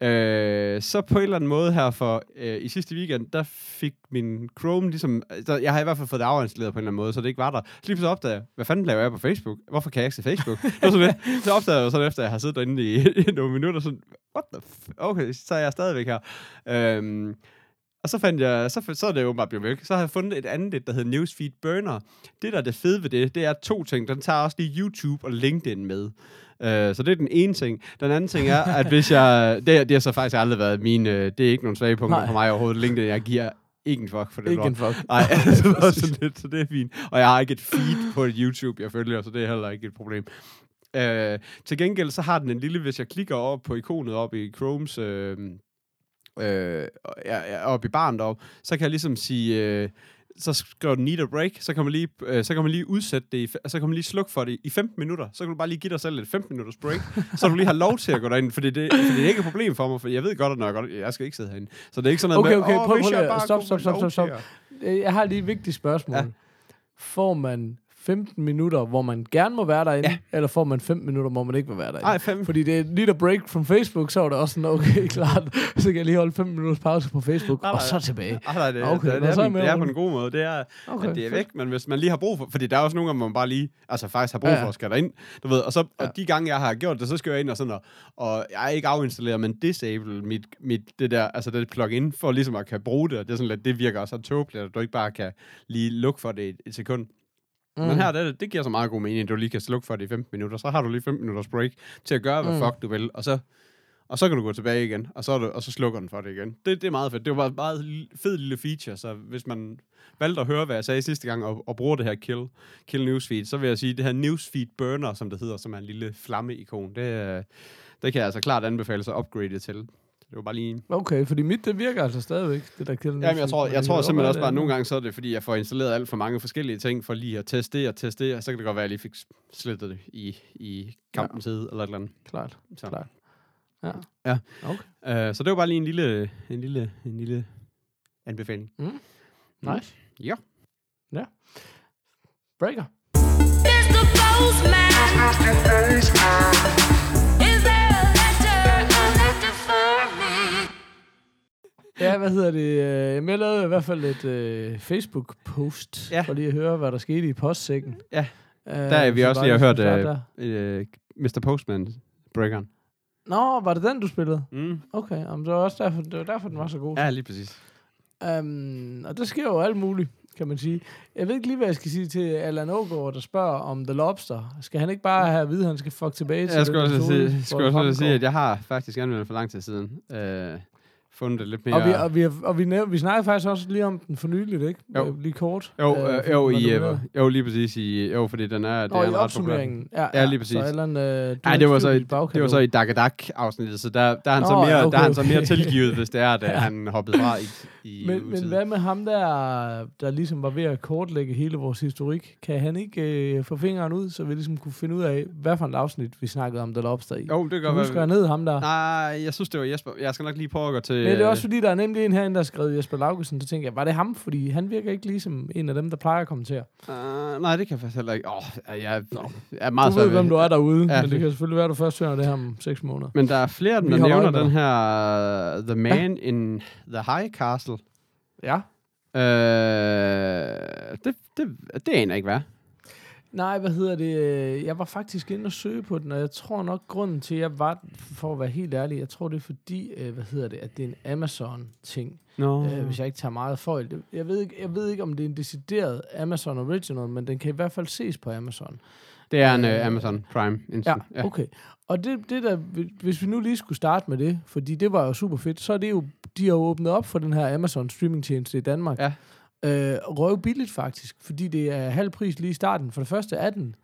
Øh, så på en eller anden måde her for øh, i sidste weekend, der fik min Chrome ligesom... Der, jeg har i hvert fald fået det afinstalleret på en eller anden måde, så det ikke var der. Så lige så opdagede jeg, hvad fanden laver jeg på Facebook? Hvorfor kan jeg ikke se Facebook? Det så opdagede jeg sådan efter, jeg har siddet derinde i, i nogle minutter, sådan, what the f- Okay, så er jeg stadigvæk her. Øhm, og så fandt jeg, så, så er det jo bare blevet væk. Så har jeg fundet et andet, et, der hedder Newsfeed Burner. Det, der er det fede ved det, det er to ting. Den tager også lige YouTube og LinkedIn med. Uh, så det er den ene ting. Den anden ting er, at hvis jeg... Det, det har så faktisk aldrig været min... Uh, det er ikke nogen svage punkter for mig overhovedet. LinkedIn, jeg giver ikke en fuck for det Ikke lort. en fuck. Nej, altså, sådan lidt, så det er fint. Og jeg har ikke et feed på YouTube, jeg følger, så det er heller ikke et problem. Øh, til gengæld så har den en lille, hvis jeg klikker op på ikonet op i Chromes, øh, øh, op i barn deroppe, så kan jeg ligesom sige, øh, så skriver den need a break, så kan man lige, øh, så kan man lige udsætte det, i, så kan man lige slukke for det i 15 minutter, så kan du bare lige give dig selv et 15 minutters break, så du lige har lov til at gå derind, fordi det, det er ikke et problem for mig, for jeg ved godt, at når jeg, godt, jeg skal ikke sidde herinde. Så det er ikke sådan noget Okay, med, okay, "Åh, prøv- prøv bare stop, stop, stop, stop, stop. at-" Øh, Jeg har lige et vigtigt spørgsmål. Ja. Får man 15 minutter, hvor man gerne må være derinde, Ja. ja. eller får man 5 minutter, hvor man ikke må være derinde? Ej, fem. Fordi det er lige der break from Facebook, så var det også sådan, okay, klart, så kan jeg lige holde 5 minutters pause på Facebook, Nej, og nej. så tilbage. Ah, nej, det, Okay, det, det, så er, det, er, med det er på en god måde. Det er, Okay, at det er væk, men hvis man lige har brug for... Fordi der er også nogle gange, hvor man bare lige... Altså faktisk har brug Ja, for ja. at skal derind. Du ved, og, så, Ja. og de gange, jeg har gjort det, så skal jeg ind og sådan... Og, og jeg er ikke afinstalleret, men disable mit, mit, det der, altså det plug-in, for ligesom at kan bruge det. Og det er sådan lidt, det virker også så tåbeligt, at du ikke bare kan lige lukke for det et, et sekund. Mm. Men her, det, det giver så meget god mening, at du lige kan slukke for det i 15 minutter. Så har du lige 15 minutters break til at gøre, hvad Mm. fuck du vil. Og så, og så kan du gå tilbage igen, og så, du, og så slukker den for det igen. Det, det er meget fedt. Det var bare et meget fed lille feature, så hvis man valgte at høre, hvad jeg sagde sidste gang, og, og bruger det her kill, kill newsfeed, så vil jeg sige, det her newsfeed burner, som det hedder, som er en lille flamme-ikon, det, øh, det kan jeg altså klart anbefale sig upgrade til. Det var bare lige... Okay, fordi mit, det virker altså stadigvæk, det der Kill Jamen, jeg tror, jeg Men tror simpelthen også bare, at nogle gange så er det, fordi jeg får installeret alt for mange forskellige ting, for lige at teste og teste og så kan det godt være, at jeg lige fik slettet det i, i kampens ja. eller et eller andet. Klart, Så. klart. Ja. Ja. Okay. Uh, så det var bare lige en lille, en lille, en lille anbefaling. Nice. Ja. Breaker. Mr. Postman. Ja, hvad hedder det? øh, Jeg lavede i hvert fald et øh, Facebook-post, Ja. for lige at høre, hvad der skete i postsækken. Ja. Øh, Der er vi så også lige har hørt uh, der. uh, Mr. Postman, Breakeren. Nå, var det den, du spillede? Mm. Okay, om det var også derfor, det var derfor, den var så god. Ja, lige præcis. Um, og der sker jo alt muligt, kan man sige. Jeg ved ikke lige, hvad jeg skal sige til Allan Ågaard, der spørger om The Lobster. Skal han ikke bare have at vide, at han skal fuck tilbage til Jeg skulle også sige, skulle også sige, at jeg har faktisk anvendt den for lang tid siden. Uh, fundet det lidt mere... Og vi, og vi, og vi, næv- vi snakkede faktisk også lige om den for nyligt, ikke? Jo. Øh, Lige kort. Jo, Øh, øh, jo, i, øh, jo, lige præcis i, jo, fordi den er, det Nå, er i en opsummeringen. Ja, Ja, lige præcis. Så Allan, øh, du Nej, har det var så, i, det var så i Dagadak-afsnittet, så der, der er han, så Nå, mere, ja, der er han okay, så mere okay. tilgivet, hvis det er, at Ja. han hoppede fra i, i Men, men hvad med ham der, der ligesom var ved at kortlægge hele vores historik? Kan han ikke øh, få fingeren ud, så vi ligesom kunne finde ud af, hvad for et afsnit vi snakkede om, der Lobster i? Jo, det kan Kan du godt huske være. ned ham der? Nej, jeg synes, det var Jesper. Jeg skal nok lige prøve at gå til... Men det er også fordi, der er nemlig en herinde, der har skrevet Jesper Laugesen, så tænker jeg, var det ham? Fordi han virker ikke ligesom en af dem, der plejer at kommentere. Uh, nej, det kan jeg faktisk heller ikke. Åh, oh, jeg, jeg er meget Du ved, ved- hvem du er derude, Ja, ja, men det kan selvfølgelig være, at du først hører det her om seks måneder. Men der er flere der nævner den her uh, The Man ja. in the High Castle. Ja. Uh, det, det, det aner jeg ikke, hvad. Nej, hvad hedder det? øh, Jeg var faktisk inde og søge på den, og jeg tror nok, grunden til, at jeg var, for at være helt ærlig, jeg tror, det er fordi, øh, hvad hedder det, at det er en Amazon-ting. No. øh, hvis jeg ikke tager meget fejl. Det- Jeg ved, ikke, jeg ved ikke, om det er en decideret Amazon Original, men den kan i hvert fald ses på Amazon. Det er en øh, uh, Amazon Prime instant. ja. okay. Og det, det der, hvis vi nu lige skulle starte med det, fordi det var jo super fedt, så er det jo, de har jo åbnet op for den her Amazon streamingtjeneste i Danmark. Ja. Øh, røv billigt faktisk, fordi det er halv pris lige i starten. For det første er den,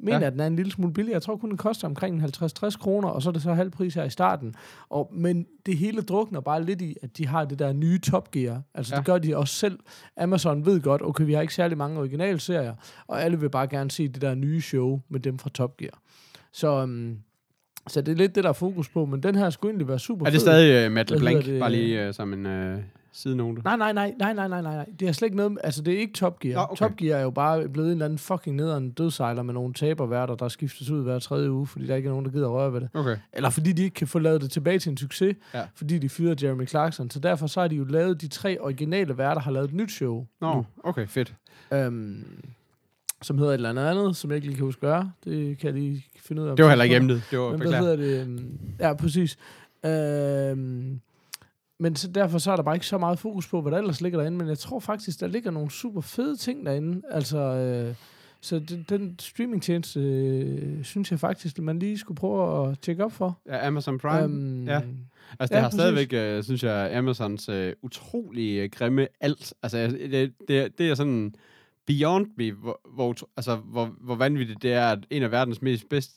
mener Ja. at den er en lille smule billig. Jeg tror kun, den koster omkring 50-60 kroner, og så er det så halv pris her i starten. Og, men det hele drukner bare lidt i, at de har det der nye Top Gear. Altså ja. Det gør de også selv. Amazon ved godt, okay, vi har ikke særlig mange originalserier, og alle vil bare gerne se det der nye show med dem fra Top Gear. Så, um, så det er lidt det, der er fokus på, men den her skulle egentlig være super Er det fed. stadig uh, Matt LeBlanc? Bare lige uh, som en uh, sidenote. Nej, nej, nej, nej, nej, nej, nej, nej. Det er slet ikke noget, altså det er ikke Top Gear. Nå, okay. Top Gear er jo bare blevet en eller anden fucking nederen dødsejler med nogle taberværter, der skiftes ud hver tredje uge, fordi der ikke er nogen, der gider røre ved det. Okay. Eller fordi de ikke kan få lavet det tilbage til en succes, Ja. fordi de fyrede Jeremy Clarkson. Så derfor så har de jo lavet, de tre originale værter har lavet et nyt show, Nå, okay, fedt. øhm, som hedder et eller andet andet, som jeg ikke lige kan huske er. Det kan jeg lige finde ud af. Det var heller ikke emnet. Det var Men hvad beklager. hedder det? øhm, Ja, præcis. Øhm, men så derfor så er der bare ikke så meget fokus på, hvad der ellers ligger derinde. Men jeg tror faktisk, der ligger nogle super fede ting derinde. Altså, øh, så den, den streamingtjeneste, øh, synes jeg faktisk, at man lige skulle prøve at tjekke op for. Ja, Amazon Prime. Øhm, ja. Altså, det Ja, har præcis. stadigvæk, uh, synes jeg, Amazons uh, utrolig uh, grimme alt. Altså, det, det, det er sådan beyond me, hvor, hvor, altså, hvor, hvor vanvittigt det er, at en af verdens mest bedst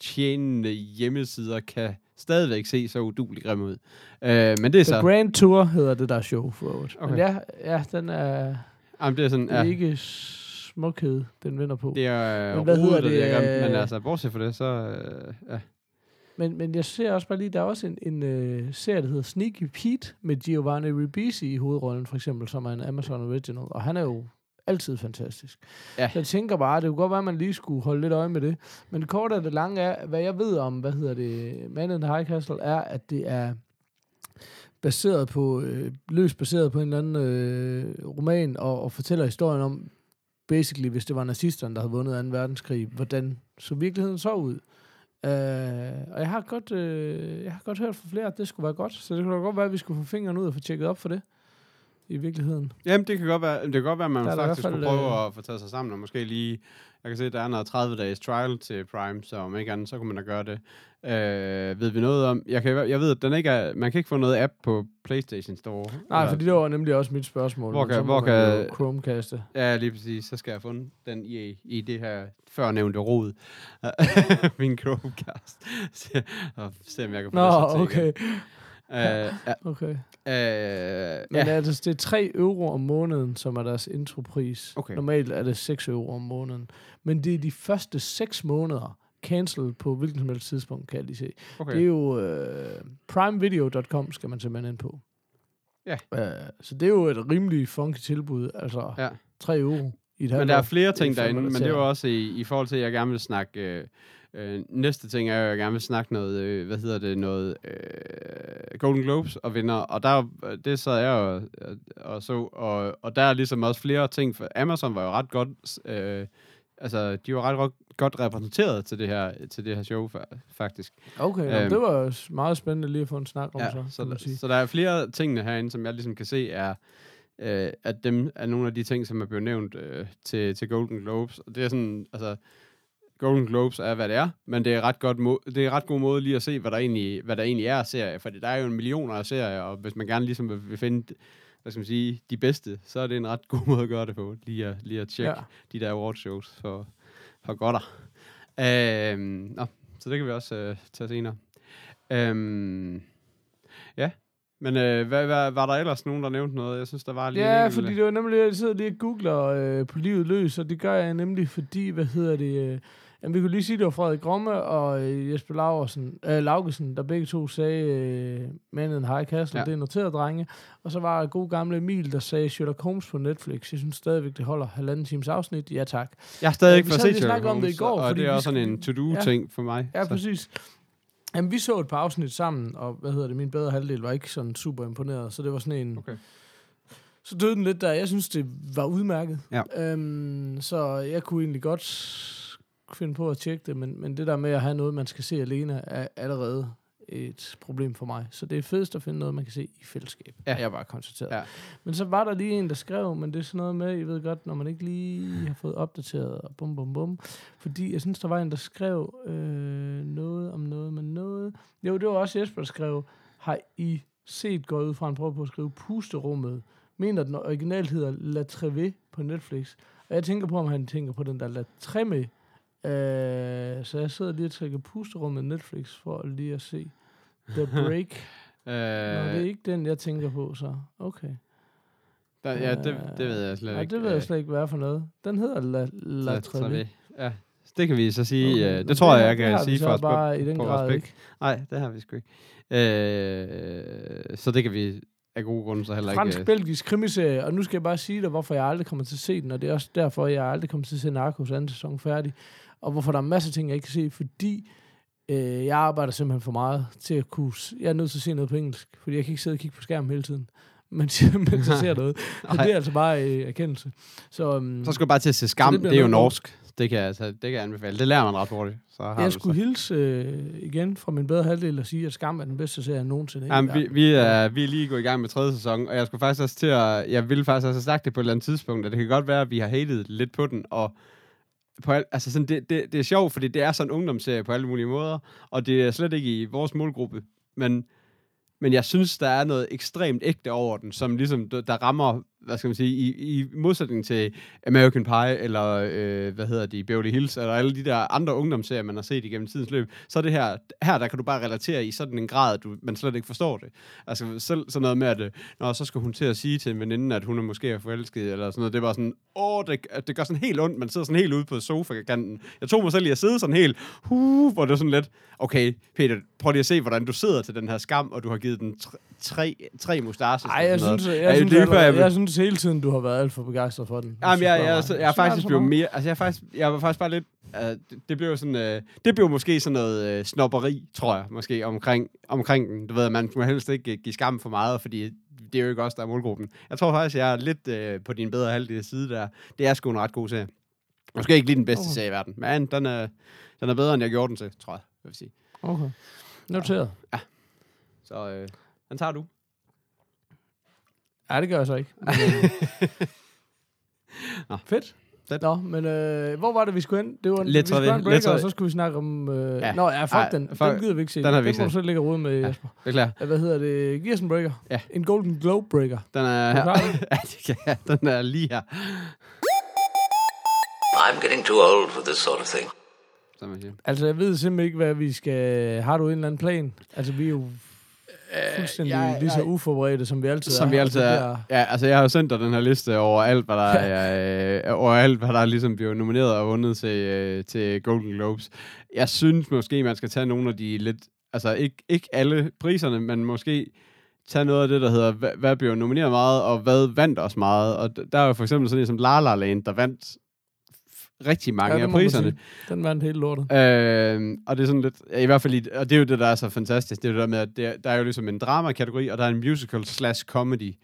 tjenende hjemmesider kan stadigvæk se så udulig grim ud. Uh, men det er The så... Grand Tour hedder det der show for øvrigt. Okay. Men ja, ja, den er, Jamen, det er sådan... det er Ja, ikke smukhed, den vinder på. det er Men hvad hedder det er det, grimt, men øh, altså, bortset fra det, så... Uh, ja. Men, men jeg ser også bare lige, der er også en, en uh, serie, der hedder Sneaky Pete, med Giovanni Ribisi i hovedrollen, for eksempel, som er en Amazon Original. Og han er jo altid fantastisk. Ja. Jeg tænker bare, det kunne godt være, at man lige skulle holde lidt øje med det. Men det korte det lange er, hvad jeg ved om, hvad hedder det, Man in the High Castle, er, at det er baseret på, øh, løst baseret på en eller anden øh, roman, og, og fortæller historien om, basically, hvis det var nazisterne, der havde vundet 2. verdenskrig, hvordan så virkeligheden så ud. Uh, og jeg har, godt, øh, jeg har godt hørt fra flere, at det skulle være godt, så det kunne da godt være, at vi skulle få fingrene ud og få tjekket op for det i virkeligheden. Jamen, det kan godt være, det kan godt være at man Der er faktisk skulle prøve øh, at få taget sig sammen, og måske lige, jeg kan se, at der er noget 30-dages trial til Prime, så om ikke andet, så kunne man da gøre det. Øh, ved vi noget om, jeg, kan, jeg ved, at den ikke er, man kan ikke få noget app på PlayStation Store. Nej, Eller- fordi det var nemlig også mit spørgsmål. Hvor kan- så hvor kan- jo Chromecaste. Ja, lige præcis, så skal jeg funde den i, i det her førnævnte rod. Min Chromecast. Og se, om jeg kan få Nå, det så okay. igen. Ja. Okay. Øh, Men ja. altså, det er 3 euro om måneden, som er deres intropris. Okay. Normalt er det 6 euro om måneden. Men det er de første 6 måneder cancel på hvilken som helst tidspunkt, kan jeg lige se. Okay. Det er jo øh, primevideo.com, skal man simpelthen ind på. Ja. Øh, så det er jo et rimelig funky tilbud. Altså Ja. 3 euro i et Men der er flere er ting derinde, men det er jo også i, i forhold til, at jeg gerne vil snakke... Øh, øh, næste ting er at jeg gerne vil snakke noget, øh, hvad hedder det, noget øh, Golden Globes og vinder, og der, er- det sad jeg og, og så, og, og der er ligesom også flere ting, for Amazon var jo ret godt, øh, altså de var ret, ret godt repræsenteret til det her, til det her show, fa- faktisk. Okay, øhm, det var meget spændende lige at få en snak om Ja, så, så, man sige. så der er flere tingene herinde, som jeg ligesom kan se er, øh, at dem er nogle af de ting, som er blevet nævnt øh, til, til Golden Globes. Og det er sådan, altså, Golden Globes er, hvad det er, men det er ret godt må- det er ret god måde lige at se, hvad der egentlig, hvad der egentlig er af serier, for der er jo en millioner af serier, og hvis man gerne ligesom vil, finde, hvad skal man sige, de bedste, så er det en ret god måde at gøre det på, lige at, lige at tjekke Ja. de der award shows for, for godter. Øhm, nå, så det kan vi også øh, tage senere. Øhm, ja, men øh, hvad, hvad, var der ellers nogen, der nævnte noget? Jeg synes, der var lige en Ja, fordi det var nemlig, jeg sidder lige og googler øh, på livet løs, og det gør jeg nemlig, fordi, hvad hedder det, øh, jamen, vi kunne lige sige, det var Frederik Gromme og øh, Jesper Laursen, øh, Laugesen, der begge to sagde, øh, Man in High Castle, ja. Ja. det er noteret, drenge. Og så var der god gamle Emil, der sagde Sherlock Holmes på Netflix. Jeg synes stadigvæk, det holder halvanden times afsnit. Ja, tak. Jeg har stadig Ja, ikke vi fået set Sherlock om det i Holmes, går, og fordi det er også sådan en to-do-ting for mig. Ja, så. præcis. Jamen, vi så et par afsnit sammen, og hvad hedder det, min bedre halvdel var ikke sådan super imponeret, så det var sådan en... Okay. Så døde den lidt der. Jeg synes, det var udmærket. Ja. Øhm, så jeg kunne egentlig godt finde på at tjekke det, men, men det der med at have noget, man skal se alene, er allerede et problem for mig. Så det er fedest at finde noget, man kan se i fællesskab. Ja. Jeg bare konstateret. Ja. Men så var der lige en, der skrev, men det er sådan noget med, I ved godt, når man ikke lige har fået opdateret, og bum bum bum. Fordi jeg synes, der var en, der skrev øh, noget om noget med noget. Jo, det var også Jesper, der skrev, har I set, jeg ud fra, han prøver på at skrive pusterummet, mener den originalt hedder La Treve på Netflix. Og jeg tænker på, om han tænker på den der La Treme. Øh, så jeg sidder lige og trækker pusterummet Netflix for lige at se The Break. Øh, Nå, det er ikke den, jeg tænker på, så. Okay. der, ja, det, det ved jeg slet Nej, ikke. det ved jeg øh, slet ikke, hvad for noget. Den hedder La, La. Treve. Ja, det kan vi så sige. Okay, men det tror jeg, jeg kan sige for os bare i den på grad respekt. ikke. Nej, det har vi sgu ikke. Øh, så det kan vi af gode grunde så heller ikke... øh, Fransk-belgisk krimiserie, og nu skal jeg bare sige dig, hvorfor jeg aldrig kommer til at se den, og det er også derfor, jeg aldrig kommer til at se Narcos anden sæson færdig, og hvorfor der er masser af ting, jeg ikke kan se, fordi øh, jeg arbejder simpelthen for meget til at kunne... Jeg er nødt til at se noget på engelsk, fordi jeg kan ikke sidde og kigge på skærmen hele tiden, mens mens jeg ser noget. Og det er altså bare øh, erkendelse. Så, um, Så skal du bare til at se Skam. det Det, er jo norsk. Det kan, altså, det kan jeg anbefale. Det lærer man ret hurtigt. Så har jeg skulle så. hilse øh, igen fra min bedre halvdel og sige, at Skam er den bedste serie nogensinde. Jamen, vi, vi, er, vi er lige gået i gang med tredje sæson, og jeg skulle faktisk også til at... Jeg ville faktisk også have sagt det på et eller andet tidspunkt, at det kan godt være, at vi har hated lidt på den, og på al, altså sådan, det, det, det er sjovt, fordi det er sådan en ungdomsserie på alle mulige måder, og det er slet ikke i vores målgruppe, men, men jeg synes, der er noget ekstremt ægte over den, som ligesom, der der rammer, hvad skal man sige, i, i modsætning til American Pie, eller øh, hvad hedder de, Beverly Hills, eller alle de der andre ungdomsserier, man har set igennem tidens løb, så er det her, her der kan du bare relatere i sådan en grad, at du, man slet ikke forstår det. Altså selv sådan noget med, at øh, Nå, så skal hun til at sige til en veninde, at hun er måske er forelsket, eller sådan noget. Det var sådan, åh, det, det gør sådan helt ondt. Man sidder sådan helt ude på sofakanten. Jeg tog mig selv i at sidde sådan helt, huh, hvor det er sådan lidt, okay, Peter, prøv lige at se, hvordan du sidder til den her skam, og du har givet den tre, tre, mustaches. Ej, jeg synes, jeg, jeg, synes, jeg, jeg jeg, jeg synes hele tiden, du har været alt for begejstret for den. Jamen, du jeg, jeg, jeg, jeg, er synes faktisk altså blevet mere... Altså, jeg, er faktisk, jeg var faktisk bare lidt... Uh, det, det blev jo sådan... Uh, det blev måske sådan noget uh, snopperi, tror jeg, måske, omkring, omkring den. Du ved, man må helst ikke uh, give skam for meget, fordi det er jo ikke os, der er målgruppen. Jeg tror faktisk, jeg er lidt uh, på din bedre halvdel side der. Det er sgu en ret god serie. Måske ikke lige den bedste Okay. serie i verden, men den er, den er bedre, end jeg gjorde den til, tror jeg, jeg vil sige. Okay. Noteret. Så øh, den tager du. Ja, det gør jeg så ikke. Men, øh, Nå. Fedt. Fedt. Nå, men øh, hvor var det, vi skulle hen? Det var en, Lidt vi skulle en breaker, og så skulle vi snakke om... Øh, Ja. Nå, ja, fuck Ej, den. fuck- Den gider vi ikke se. den har vi den ikke må du ligge og med, Ja. Jesper. Beklager. Ja, Hvad hedder det? Giv os en breaker. Ja. En Golden Globe breaker. Den er Er her. klar? ja, det kan jeg. Den er lige her. I'm getting too old for this sort of thing. Som man siger. Altså, jeg ved simpelthen ikke, hvad vi skal... Har du en eller anden plan? Altså, vi er jo fuldstændig jeg- jeg, lige så jeg- uforberedte, som vi altid Som er. vi og altid det er. bliver- Ja, altså jeg har jo sendt dig den her liste over alt, hvad der er, øh, over alt, hvad der er ligesom blevet nomineret og vundet til, øh, til Golden Globes. Jeg synes måske, man skal tage nogle af de lidt, altså ikke, ikke alle priserne, men måske tage noget af det, der hedder, hvad, hvad blev nomineret meget, og hvad vandt også meget. Og der er jo for eksempel sådan en som La La Land, der vandt rigtig mange Ja, af priserne. Den vandt hele lortet. Øh, og det er sådan lidt, i hvert fald, i, og det er jo det, der er så fantastisk, det er jo det der med, at det, er- der er jo ligesom en drama-kategori, og der er en musical slash comedy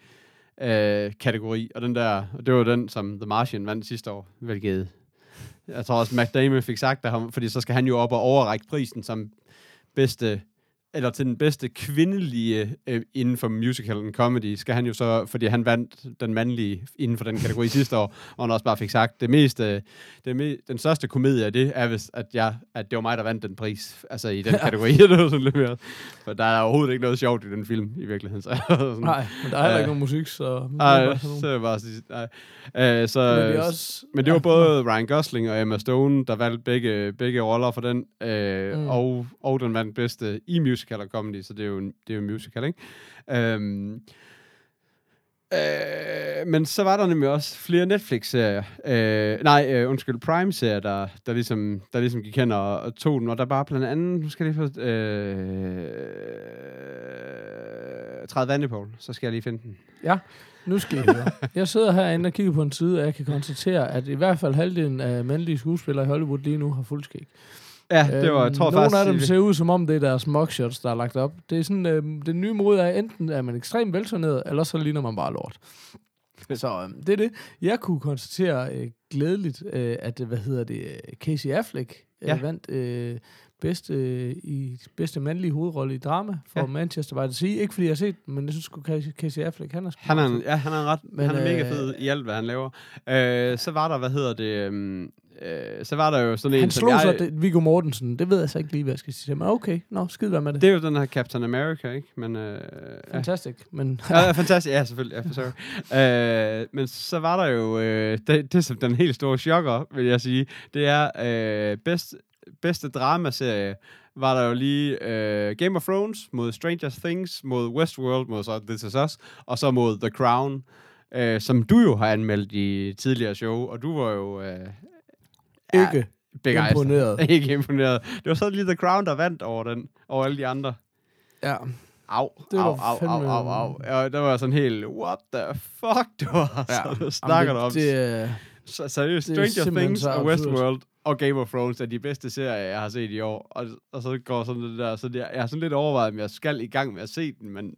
øh, kategori, og den der, og det var den, som The Martian vandt sidste år, hvilket jeg tror også, Matt Damon fik sagt ham, fordi så skal han jo op og overrække prisen som bedste eller til den bedste kvindelige øh, inden for musical and comedy, skal han jo så, fordi han vandt den mandlige inden for den kategori sidste år, og han også bare fik sagt, det meste, det me, den største komedie af det er vist, at, jeg, at det var mig, der vandt den pris, altså i den kategori, det var sådan lidt mere, for der er overhovedet ikke noget sjovt i den film, i virkeligheden. Så, sådan, Nej, men der er heller Øh, ikke nogen musik, så... det er Ej, bare sådan så er det bare sige, nej. Øh, så, Men det også... men det var ja, både Ryan Gosling og Emma Stone, der valgte begge, begge roller for den, øh, mm. og, og den vandt bedste i musical og comedy, så det er jo en, det er jo en musical, ikke? Øhm, øh, men så var der nemlig også flere Netflix-serier, øh, nej, øh, undskyld, Prime-serier, der, der, ligesom, der ligesom gik hen og, og tog den, og der var blandt andet, nu skal jeg lige få, øh, 30 Vandepol, så skal jeg lige finde den. Ja, Nu skal jeg høre. Jeg sidder herinde og kigger på en side, og jeg kan konstatere, at i hvert fald halvdelen af mandlige skuespillere i Hollywood lige nu har fuldskæg. Ja, det var, jeg tror Øhm, Nogle faktisk... af dem ser ud, som om det er deres mugshots, der er lagt op. Det er sådan, øh, den nye mode er, enten er man ekstremt velturneret, eller så ligner man bare lort. Så øh, det er det. Jeg kunne konstatere øh, glædeligt, øh, at, øh, hvad hedder det, øh, Casey Affleck øh, Ja. vandt øh, bedste, øh, i bedste mandlige hovedrolle i drama for Ja. Manchester by the Sea. Ikke fordi jeg har set den, men jeg synes sgu Casey, Casey Affleck, han er sgu Han er, ja, han er, ret, Men, han er mega øh, fed i alt, hvad han laver. Øh, så var der, hvad hedder det, øhm, øh, så var der jo sådan en, Han som slog jeg, så Viggo Mortensen. Det ved jeg så ikke lige, hvad jeg skal sige. Men okay, nå, skid være med det. det er jo den her Captain America, ikke? Men, øh, ja. Fantastisk. Men Ja, ja, fantastisk. Ja, selvfølgelig. Ja, sorry. øh, men så var der jo, øh, det, det som den helt store chokker, vil jeg sige, det er øh, bedst, bedste dramaserie, var der jo lige øh, Game of Thrones mod Stranger Things, mod Westworld, mod så This Is Us, og så mod The Crown, øh, som du jo har anmeldt i tidligere show, og du var jo øh, ikke begejstret. imponeret. Ikke imponeret. Det var så lige The Crown, der vandt over den, over alle de andre. Ja. Au, Det au, au, au, au, au. Ja, der var sådan helt, what the fuck, det var ja. så, du snakker du om. det, Så, seriøst, er Stranger Things og. Westworld og Game of Thrones er de bedste serier, jeg har set i år. Og, og så går sådan det der, så det, jeg har sådan lidt overvejet, om jeg skal i gang med at se den, men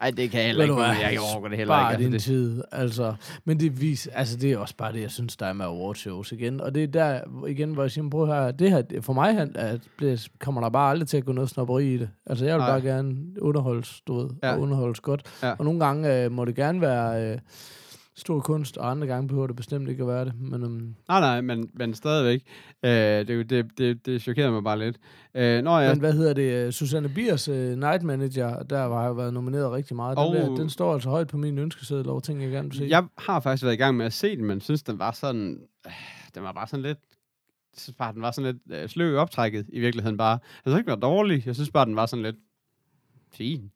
ej, det kan jeg heller ikke, hvad? jeg overgår det heller ikke. din Altså, tid, altså. Men det, vis, altså, det er også bare det, jeg synes, der er med awardshows igen. Og det er der, igen, hvor jeg siger, prøv her, det her, det- for mig han, at det, kommer der bare aldrig til at gå noget snobberi i det. Altså, jeg vil Nej. bare gerne underholdes, du ved, Ja. og underholdes godt. Ja. Og nogle gange øh, må det gerne være øh, stor kunst, og andre gange behøver det bestemt ikke at være det. Men um, nej, nej, men, men stadigvæk. Øh, det, er jo- det, det, det chokerede mig bare lidt. Øh, når jeg, Men hvad hedder det? Susanne Biers uh, Night Manager, der har jeg været nomineret rigtig meget. Den, Og- der, den står altså højt på min ønskeseddel over ting, jeg gerne vil se. Jeg har faktisk været i gang med at se den, men synes, den var sådan... Øh, den var bare sådan lidt... Synes bare, den var sådan lidt øh, sløv i optrækket, i virkeligheden bare. Jeg synes ikke, den var dårlig. Jeg synes bare, den var sådan lidt fin.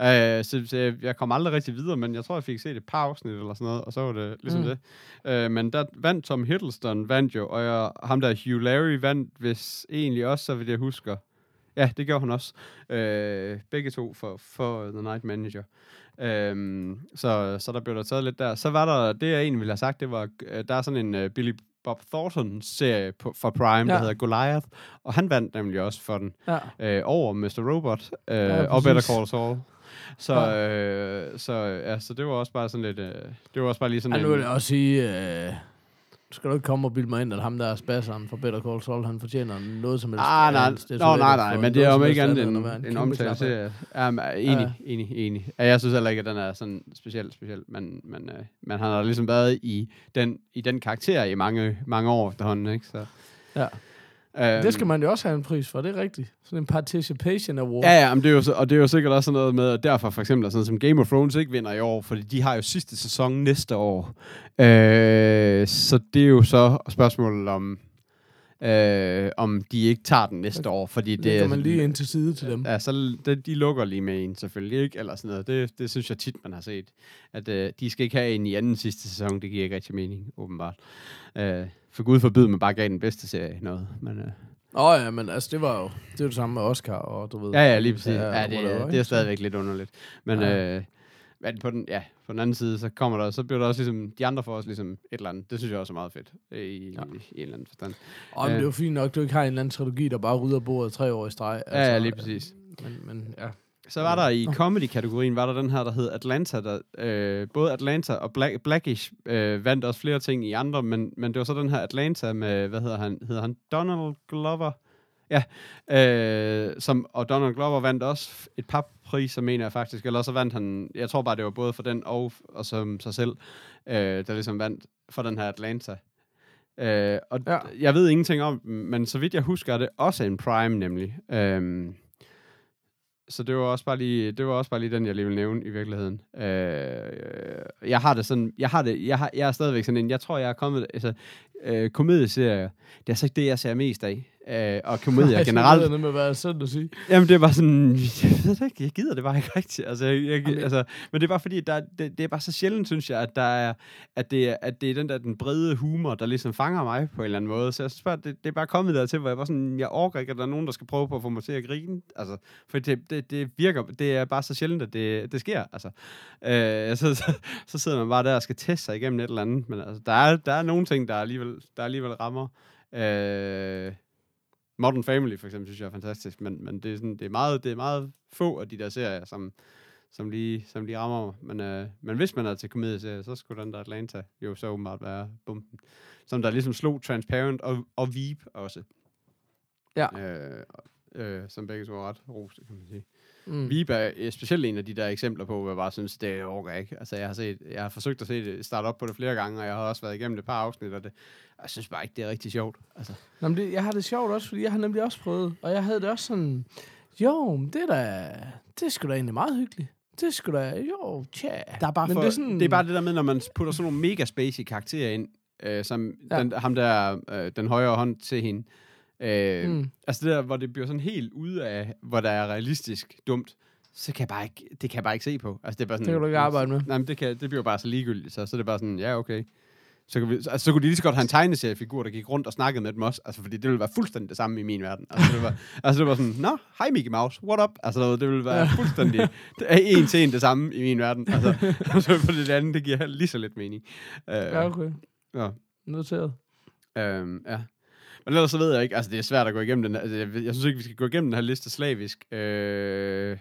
Øh, så, så jeg- jeg kom aldrig rigtig videre, men jeg tror, jeg fik set et par afsnit eller sådan noget, og så var det ligesom Mm. det. Øh, men der vandt Tom Hiddleston, vandt jo, og jeg, ham der Hugh Larry vandt, hvis egentlig også, så vidt jeg husker. Ja, det gjorde han også. Øh, begge to for, for The Night Manager. Øhm, så, så der blev der taget lidt der. Så var der, det jeg egentlig ville have sagt, det var, øh, der er sådan en uh, Billy Bob Thornton-serie på, for Prime, ja. Der hedder Goliath, og han vandt nemlig også for den Ja. øh, over Mr. Robot øh, Ja, og Better. Call Saul. Så, Ja. øh, så, ja, så det var også bare sådan lidt, øh, det var også bare lige sådan Ej, nu vil en, jeg også sige, øh, skal du ikke komme og bilde mig ind, at ham der er spasseren for Better Call Saul, han fortjener noget som helst. Ah, nej, andet. Det nå, slet nej, nej, for men det er som ikke helst andet end en, en kæmpe omtale serie. Ja, men, enig, Ja. enig, enig. Ja, jeg synes heller ikke, at den er sådan specielt, speciel, men, men, øh, men han har ligesom været i den, i den karakter i mange, mange år efterhånden, ikke? Så, Ja. Øhm, Det skal man jo også have en pris for, det er rigtigt. Sådan en participation award. Ja, ja, men det er jo, så- og det er jo sikkert også sådan noget med, at derfor for eksempel sådan som Game of Thrones ikke vinder i år, fordi de har jo sidste sæson næste år. Øh, så det er jo så spørgsmålet om, øh, om de ikke tager den næste år, fordi det Det man lige ind til side til dem. Ja, så det, de lukker lige med en, selvfølgelig ikke, eller sådan noget. Det, det synes jeg tit, man har set. At øh, de skal ikke have en i anden sidste sæson, det giver ikke rigtig mening, åbenbart. Øh, for Gud forbyde, man bare gav den bedste serie noget. Men, øh, Åh oh, ja, men altså, det var jo det, var det samme med Oscar, og du ved... ja, ja, lige præcis. Ja, ja, det, whatever, det er stadigvæk lidt underligt. Men, Ja. øh, men på, den, ja, på den anden side, så kommer der, så bliver der også ligesom, de andre får også ligesom et eller andet. Det synes jeg også er meget fedt, øh, i, ja. I, i en eller anden forstand. Åh, men det er jo fint nok, du ikke har en eller anden trilogi, der bare rydder bordet tre år i streg. Altså, ja, ja, lige præcis. Men, men ja. Så var der i comedy-kategorien, var der den her, der hed Atlanta. Der, øh, både Atlanta og Black, Blackish øh, vandt også flere ting i andre, men, men det var så den her Atlanta med, hvad hedder han? Hedder han Donald Glover? Ja, øh, som, og Donald Glover vandt også et par priser, mener jeg faktisk. Eller så vandt han, jeg tror bare, det var både for den og, og som sig selv, øh, der ligesom vandt for den her Atlanta. Øh, og ja. Jeg ved ingenting om men så vidt jeg husker, er det også en Prime nemlig. Øh, så det var også bare lige, det var også bare lige den, jeg lige vil nævne i virkeligheden. Øh, jeg har det sådan, jeg har det, jeg, har, jeg er stadigvæk sådan en, jeg tror, jeg er kommet, altså, øh, komedieserier, det er så ikke det, jeg ser mest af. Øh, og komedier generelt. Det med at være sådan at sige. Jamen, det er bare sådan, jeg ved det ikke, jeg gider det bare ikke rigtigt. Altså, jeg, jeg, altså, men det er bare fordi, der, det, det er bare så sjældent, synes jeg, at, der er, at, det, er, at det er den der den brede humor, der ligesom fanger mig på en eller anden måde. Så jeg synes bare, det, det er bare kommet dertil, hvor jeg bare sådan, jeg overgår ikke, at der er nogen, der skal prøve på at få mig til at grine. Altså, for det, det, det virker, det er bare så sjældent, at det, det sker. Altså, øh, så, så, så, sidder man bare der og skal teste sig igennem et eller andet. Men altså, der er, der er nogle ting, der alligevel, der alligevel rammer. Øh, Modern Family for eksempel, synes jeg er fantastisk, men, men det, er sådan, det, er meget, det er meget få af de der serier, som, som, lige, som lige rammer mig. Men, øh, men hvis man er til komedieserier, så skulle den der Atlanta jo så åbenbart være bomben. Som der ligesom slog Transparent og, og Veep også. Ja. Øh, øh, som begge to er ret roste, kan man sige. Mm. Veep er specielt en af de der eksempler på, hvor jeg bare synes, det overgår ikke. Altså, jeg har, set, jeg har forsøgt at se det, starte op på det flere gange, og jeg har også været igennem det et par afsnit af det. Og jeg synes bare ikke, det er rigtig sjovt. Altså. Nå, men det, jeg har det sjovt også, fordi jeg har nemlig også prøvet, og jeg havde det også sådan, jo, men det er da, det er sgu da egentlig meget hyggeligt. Det sgu da, jo, tja. Der er bare men for, det er, sådan, det er bare det der med, når man putter sådan nogle mega spacey karakterer ind, øh, som. Ja. den, ham der, øh, den højre hånd til hende. Øh, mm. Altså det der, hvor det bliver sådan helt ude af, hvor der er realistisk dumt, så kan jeg bare ikke, det kan jeg bare ikke se på. Altså det er bare sådan, Det kan du ikke arbejde med. Nej, men det, kan, det bliver bare så ligegyldigt, så, så det er bare sådan, ja, okay. Så, kan vi, altså, så kunne de lige så godt have en tegneseriefigur, der gik rundt og snakkede med dem også. Altså, fordi det ville være fuldstændig det samme i min verden. Altså, det var, altså, det var sådan, nå, hej Mickey Mouse, what up? Altså, det ville være fuldstændig en til en det samme i min verden. Altså, altså for det andet, det giver lige så lidt mening. Uh, Ja, okay. ja. Noteret. Øhm, ja. Men ellers så ved jeg ikke, altså det er svært at gå igennem den her, altså, jeg, jeg synes ikke, vi skal gå igennem den her liste slavisk øh,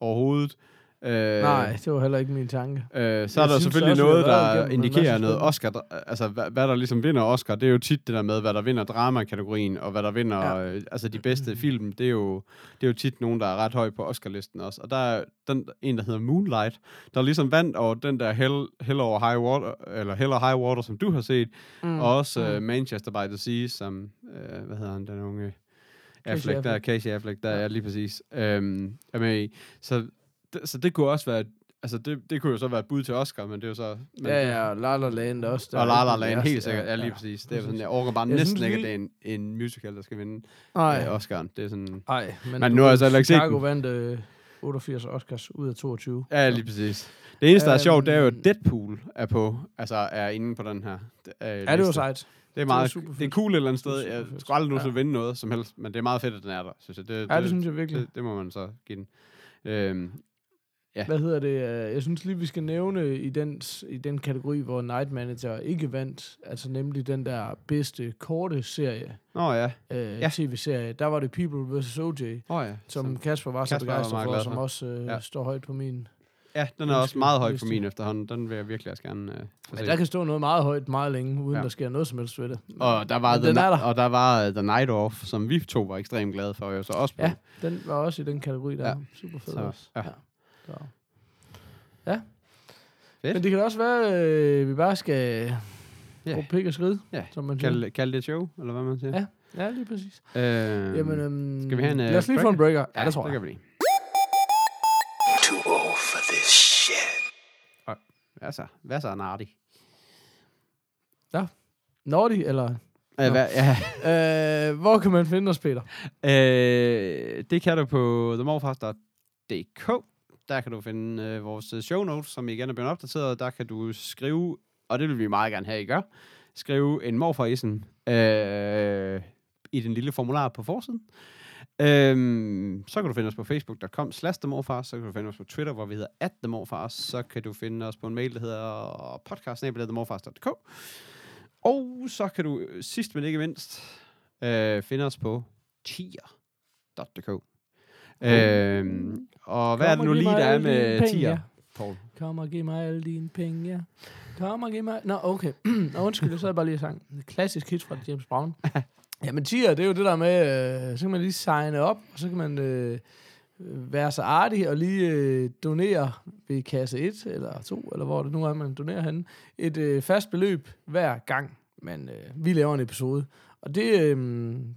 overhovedet. Øh, Nej, det var heller ikke min tanke. Øh, så Jeg er der synes selvfølgelig også, noget, der indikerer noget. Oscar. Altså, hvad, hvad der ligesom vinder Oscar, det er jo tit det der med, hvad der vinder drama-kategorien, og hvad der vinder, ja. Ja. øh, altså de bedste film, det er, jo, det er jo tit nogen, der er ret højt på Oscar-listen også. Og der er den, en, der hedder Moonlight, der ligesom vandt over den der Hell, Hell over High Water, eller Hell or High Water, som du har set, mm. og også mm. uh, Manchester by the Sea, som, uh, hvad hedder han, den unge Affleck, der er Affleck. Casey Affleck, der er lige præcis, øhm, er med i. Så, det, så det kunne også være, altså det, det kunne jo så være et bud til Oscar, men det er jo så... Men, Ja, ja, og La La Land også. der og er La La Land, helt sikkert. Ja, lige præcis. Det er sådan, jeg overgår bare Jeg næsten synes ikke, at lige- det er en, en musical, der skal vinde Nej, øh, Oscar'en. Det er sådan... nej. Men, Men du nu har jeg så ikke set Chicago vandt øh, 88 Oscars ud af 22. Ja, lige præcis. Det eneste, der er sjovt, det er jo, at Deadpool er på, altså er inde på den her øh, Ja, det liste. sejt. Det er meget, super det er fedt. cool et eller andet Det er sted. Jeg skulle aldrig nogensinde Ja. vinde noget som helst, men det er meget fedt, at den er der, synes jeg. Det, Ja, det synes jeg virkelig. Det, det må man så give den. Øhm, Ja. Hvad hedder det? øh, Jeg synes lige, vi skal nævne i den, i den kategori, hvor Night Manager ikke vandt, altså nemlig den der bedste korte serie, Nå ja. øh, Ja. tv-serie, der var det People vs. OJ, oh, ja. som Kasper var så Kasper var begejstret meget for, som også øh, Ja. står højt på min. Ja, den er også meget højt på min efterhånden. Den vil jeg virkelig også gerne øh, få Men der kan stå noget meget højt meget længe, uden Ja. der sker noget som helst ved det. Og der var, Men the, den er der. og der var uh, The Night Off, som vi to var ekstremt glade for, jo så også på. Ja, den var også i den kategori der. Ja. Super fed Så, også. ja. Så. ja. Fedt. Men det kan også være, at øh, vi bare skal Ja. yeah. pik og skride, Ja. som man siger. Kald, kald det et show, eller hvad man siger. Ja. Ja, lige præcis. Øh, Jamen, øhm, skal vi have en, øh, Lad os lige få en breaker. Ja, det tror det jeg. kan vi lige. Too old for this shit. Hvad så? Hvad så, Nardi? Nordi, eller... Øh, hvad, ja. Øh, hvor kan man finde os, Peter? Øh, det kan du på themorfars.dk. Der kan du finde øh, vores øh, show notes, som igen er blevet opdateret. Der kan du skrive, og det vil vi meget gerne have, I gør, skrive en morfarisen øh, i den lille formular på forsiden. Øhm, så kan du finde os på facebook.com slash så kan du finde os på Twitter, hvor vi hedder at så kan du finde os på en mail, der hedder podcast.themorfars.dk. Og så kan du øh, sidst men ikke mindst øh, finde os på tier.dk. Øhm, og hvad er det Kom nu lige, der er med penge, tier, ja. Paul? Kom og giv mig alle dine penge, ja. Kom og giv mig... Nå, okay. Nå, undskyld, jeg sad bare lige og sang. Klassisk hit fra James Brown. Jamen, tier, det er jo det der med, øh, så kan man lige signe op, og så kan man øh, være så artig og lige øh, donere ved kasse 1 eller 2, eller hvor det nu er, man donerer henne, et øh, fast beløb hver gang, man, øh, vi laver en episode. Og det, øh,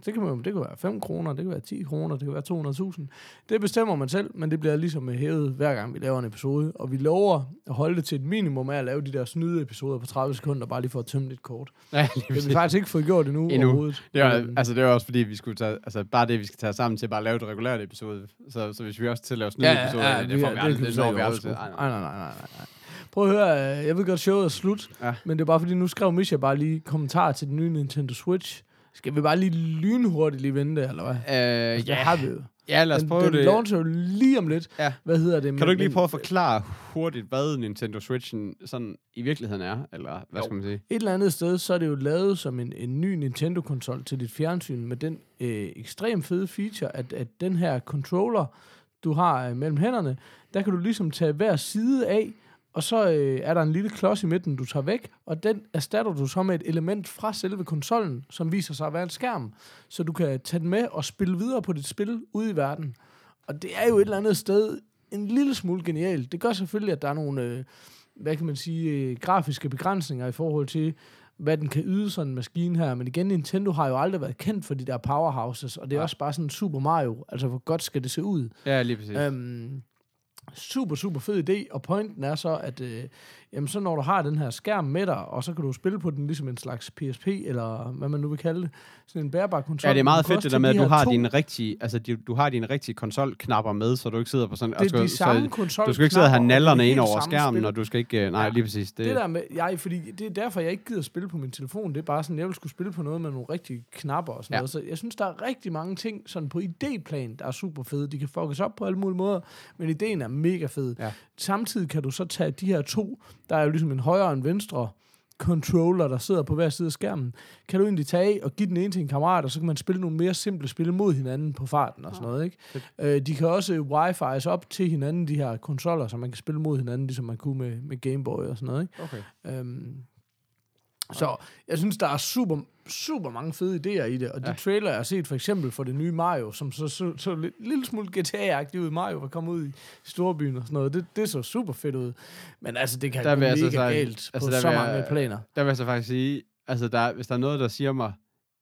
det, kan man, det kan være 5 kroner, det kan være 10 kroner, det kan være 200.000. Det bestemmer man selv, men det bliver ligesom hævet hver gang, vi laver en episode. Og vi lover at holde det til et minimum af at lave de der snyde episoder på 30 sekunder, bare lige for at tømme lidt kort. Ja, lige Det har vi faktisk ikke fået gjort endnu, Endnu. overhovedet. Det er, Øhm, altså, det er også fordi, vi skulle tage, altså, bare det, vi skal tage sammen til bare at lave et regulært episode. Så, så hvis vi også til at lave sådan en episode, det, får vi aldrig, det, når vi aldrig til. Nej, nej, nej, nej, nej, nej. Prøv at høre, øh, jeg ved godt, showet er slut, Ja. men det er bare fordi, nu skrev Misha bare lige kommentar til den nye Nintendo Switch. Skal vi bare lige lynhurtigt lige vente, eller hvad? Øh, Det ja, har vi jo. ja, lad os Den, prøve den det. launcher jo lige om lidt. Ja. Hvad hedder det? Kan men- du ikke lige prøve at forklare hurtigt, hvad Nintendo Switchen sådan i virkeligheden er? Eller hvad Jo. skal man sige? Et eller andet sted, så er det jo lavet som en, en ny Nintendo-konsol til dit fjernsyn, med den øh, ekstremt fede feature, at, at den her controller, du har øh, mellem hænderne, der kan du ligesom tage hver side af, og så øh, er der en lille klods i midten, du tager væk, og den erstatter du så med et element fra selve konsollen, som viser sig at være en skærm, så du kan tage den med og spille videre på dit spil ude i verden. Og det er jo et eller andet sted en lille smule genialt. Det gør selvfølgelig, at der er nogle, øh, hvad kan man sige, øh, grafiske begrænsninger i forhold til, hvad den kan yde sådan en maskine her. Men igen, Nintendo har jo aldrig været kendt for de der powerhouses, og det er Nej. også bare sådan Super Mario. Altså, hvor godt skal det se ud? Ja, lige præcis. Øhm, super, super fed idé, og pointen er så, at øh, jamen, så når du har den her skærm med dig, og så kan du spille på den ligesom en slags PSP, eller hvad man nu vil kalde det, sådan en bærbar konsol. Ja, det er meget fedt det der med, at du har to- dine rigtige, altså de, du har dine rigtige konsolknapper med, så du ikke sidder på sådan... Det er de samme konsol. du skal ikke sidde og have nallerne ind over skærmen, og du skal ikke... øh, Nej, Ja. lige præcis. Det, Det der med, jeg, fordi det er derfor, jeg ikke gider spille på min telefon. Det er bare sådan, jeg vil skulle spille på noget med nogle rigtige knapper og sådan Ja. noget. Så jeg synes, der er rigtig mange ting sådan på idéplan, der er super fede. De kan fuckes op på alle mulige måder, men ideen er mega fed. Ja. Samtidig kan du så tage de her to, der er jo ligesom en højre og en venstre controller, der sidder på hver side af skærmen, kan du egentlig tage af og give den ene til en kammerat, og så kan man spille nogle mere simple spil mod hinanden på farten og sådan noget, ikke? Øh, de kan også wifi's op til hinanden, de her konsoller, så man kan spille mod hinanden, ligesom man kunne med, med Game Boy og sådan noget, ikke? Okay. Øhm, så jeg synes, der er super, super mange fede idéer i det, og de Ja. trailer, jeg har set for eksempel for det nye Mario, som så, så, så lidt, lille smule GTA-agtigt ud, Mario var kommet ud i storbyen og sådan noget, det, det så super fedt ud. Men altså, det kan Der gå jeg mega så sige- galt altså, altså, på der så vil mange jeg- planer. Der vil jeg så faktisk sige, altså der, hvis der er noget, der siger mig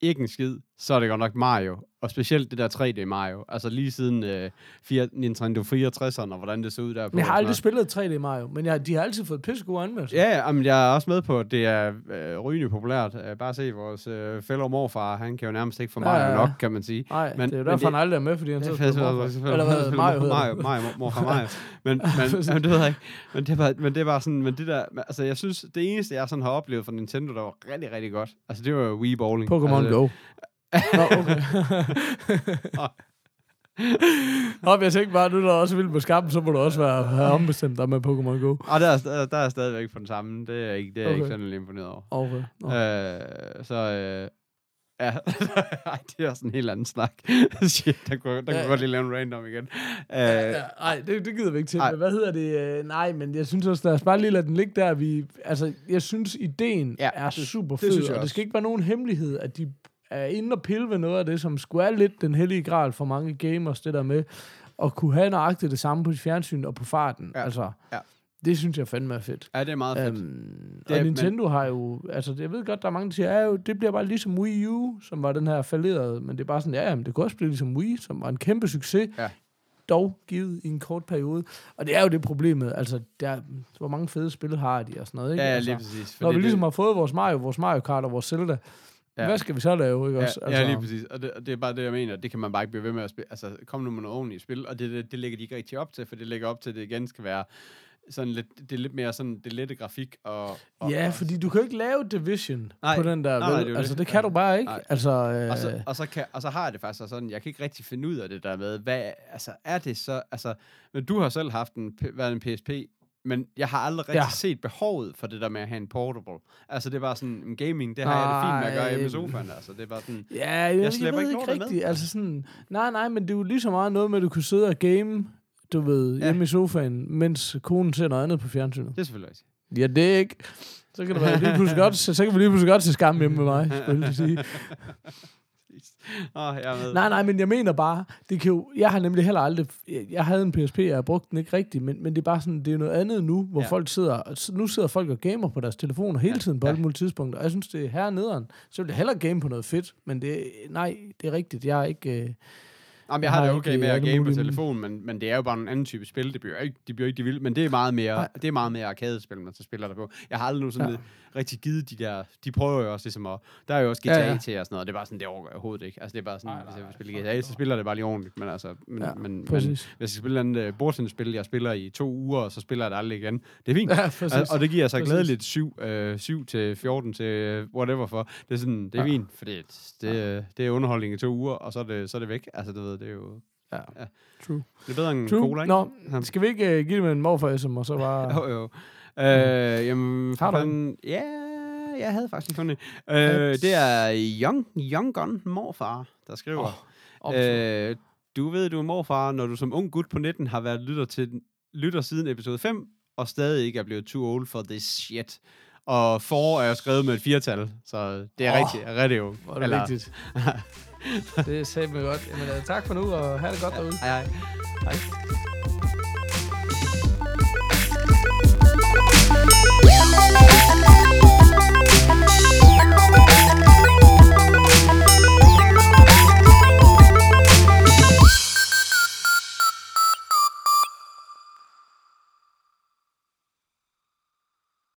ikke en skid, så er det godt nok Mario. Og specielt det der 3D Mario. Altså lige siden øh, fire, Nintendo 64'eren, og hvordan det så ud der. Men jeg har aldrig spillet 3D Mario, men jeg, de har altid fået pissegode anmeldelser. Ja, men jeg er også med på, at det er øh, rygende populært. Øh, bare se vores øh, fellow morfar, han kan jo nærmest ikke få Mario ja, ja. nok, kan man sige. Nej, Men- det er jo derfor, han aldrig er med, fordi han er på faktisk- morfar. Eller hvad, Mario hedder Mario. Mario, morfar Mario. Men, men, men, det ved jeg ikke. Men det, var, men det var sådan, men det der, altså jeg synes, det eneste, jeg sådan har oplevet fra Nintendo, der var rigtig, rigtig godt, altså det var Wii Bowling. Pokémon altså, Go. Nå, okay. Nå, jeg tænkte bare, nu er der også vildt på skærmen, så må du også være, have ombestemt dig med Pokémon Go. Og der er, der, der er stadigvæk på den samme. Det er ikke, det er jeg ikke Okay. fandme imponeret over. Okay. Nå. Øh, så øh, ja, Ej, det er også en helt anden snak. Shit, der kunne, der kunne Ja. godt lige lave en random igen. Øh, Ja, nej, det, det gider vi ikke til. Ej. Men hvad hedder det? Øh, Nej, men jeg synes også, lad os bare lige lade den ligge der. Vi, altså, jeg synes, ideen Ja, ja, er det- super det fed, synes jeg og det også. skal ikke være nogen hemmelighed, at de er inde og pille ved noget af det, som skulle er lidt den hellige gral for mange gamers, det der med at kunne have nøjagtigt det samme på sit fjernsyn og på farten. Ja, Altså, ja. det synes jeg fandme er fedt. ja, det er meget fedt. Øhm, Det er- og Nintendo har jo, altså jeg ved godt, der er mange, der siger, ja, jo, det bliver bare ligesom Wii U, som var den her falderede, men det er bare sådan, ja, jamen, det kunne også blive ligesom Wii, som var en kæmpe succes, Ja. dog givet i en kort periode. Og det er jo det problemet, altså, der, hvor mange fede spil har de og sådan noget, ikke? Ja, ja, altså, lige præcis. når vi det- ligesom har fået vores Mario, vores Mario Kart og vores Zelda, Ja. hvad skal vi så lave, ikke Ja, også? altså, ja, lige præcis. Og det, og det er bare det, jeg mener. Det kan man bare ikke blive ved med at spille. Altså, kom nu med noget ordentligt spil, og det, det, det lægger de ikke rigtig op til, for det lægger op til, at det igen skal være sådan lidt, det er lidt mere sådan det lette grafik. Og, og, Ja, og, fordi du kan jo ikke lave Division Nej, på den der, nej, nej, vel? det altså, det. det kan du bare ikke. Nej. Altså, øh, og, så, og, så kan, og så har jeg det faktisk sådan, jeg kan ikke rigtig finde ud af det der med, hvad, altså er det så, altså, men du har selv haft en, været en PSP, men jeg har aldrig rigtig Ja. set behovet for det der med at have en portable. Altså det er bare sådan, en gaming, det har jeg det fint med at gøre hjemme i Nej. sofaen, altså det er bare sådan, Ja, jeg, jeg, slæber ved ikke ikke med. Altså sådan, nej, nej, men det er jo lige så meget noget med, at du kan sidde og game, du ved, Ja. hjemme i sofaen, mens konen ser noget andet på fjernsynet. det er selvfølgelig rigtigt. Ja, det er ikke. Så kan det være lige pludselig godt, så, så kan vi lige pludselig godt se skam hjemme med mig, skulle jeg sige. Åh, jeg. Nej, nej, men jeg mener bare, det kan jo, jeg har nemlig heller aldrig, jeg, jeg havde en PSP, og jeg har brugt den ikke rigtigt, men, men det er bare sådan, det er noget andet nu, hvor ja. Folk sidder, nu sidder folk og gamer på deres telefoner hele tiden på Ja. alle mulige tidspunkter, og jeg synes, det er her nederen. Så vil jeg hellere game på noget fedt, men det, nej, det er rigtigt, jeg er ikke, øh, Jamen, jeg har det okay ikke med at alle game på telefonen, men, men det er jo bare en anden type spil. Det bliver ikke, de bliver ikke de vilde, men det er meget mere, Nej. det er meget mere arcade-spil, man så spiller der på. Jeg har aldrig nu sådan Ja. Rigtig givet de der, de prøver jo også ligesom at, der er jo også GTA Ja, ja, til og sådan noget, det er bare sådan, det overgår jeg overhovedet ikke. Altså det er bare sådan, Nej, nej, hvis jeg vil spille GTA, så spiller det bare lige ordentligt, men altså, men, Ja, men, men hvis jeg skal spille et andet uh, bordtennisspil, jeg spiller i to uger, og så spiller jeg det aldrig igen. Det er fint. ja, præcis. Og, det giver sig Præcis. glædeligt 7, øh, 7 til 14 til øh, whatever for. Det er sådan, det er Ja. fint, fordi det, øh, det er underholdning i to uger, og så er det, så er det væk. Altså, du ved, det er jo ja. ja. True. det er bedre end True. cola, ikke? Nå, skal vi ikke uh, give dem en morfar og så bare... Jo, jo. Øh, jamen, Har du fanden, Ja, jeg havde faktisk fundet det. øh, Det er Young, Young Gun morfar, der skriver. Åh, øh, du ved, du er morfar, når du som ung gut på 19 har været lytter, til, lytter siden episode 5, og stadig ikke er blevet too old for this shit. Og for er jo skrevet med et firtal, så det er oh, rigtigt, rigtig ung. Hvor er det vigtigt. det sagde mig godt. Jamen, uh, tak for nu, og have det godt derude. Hej, hej. Hej.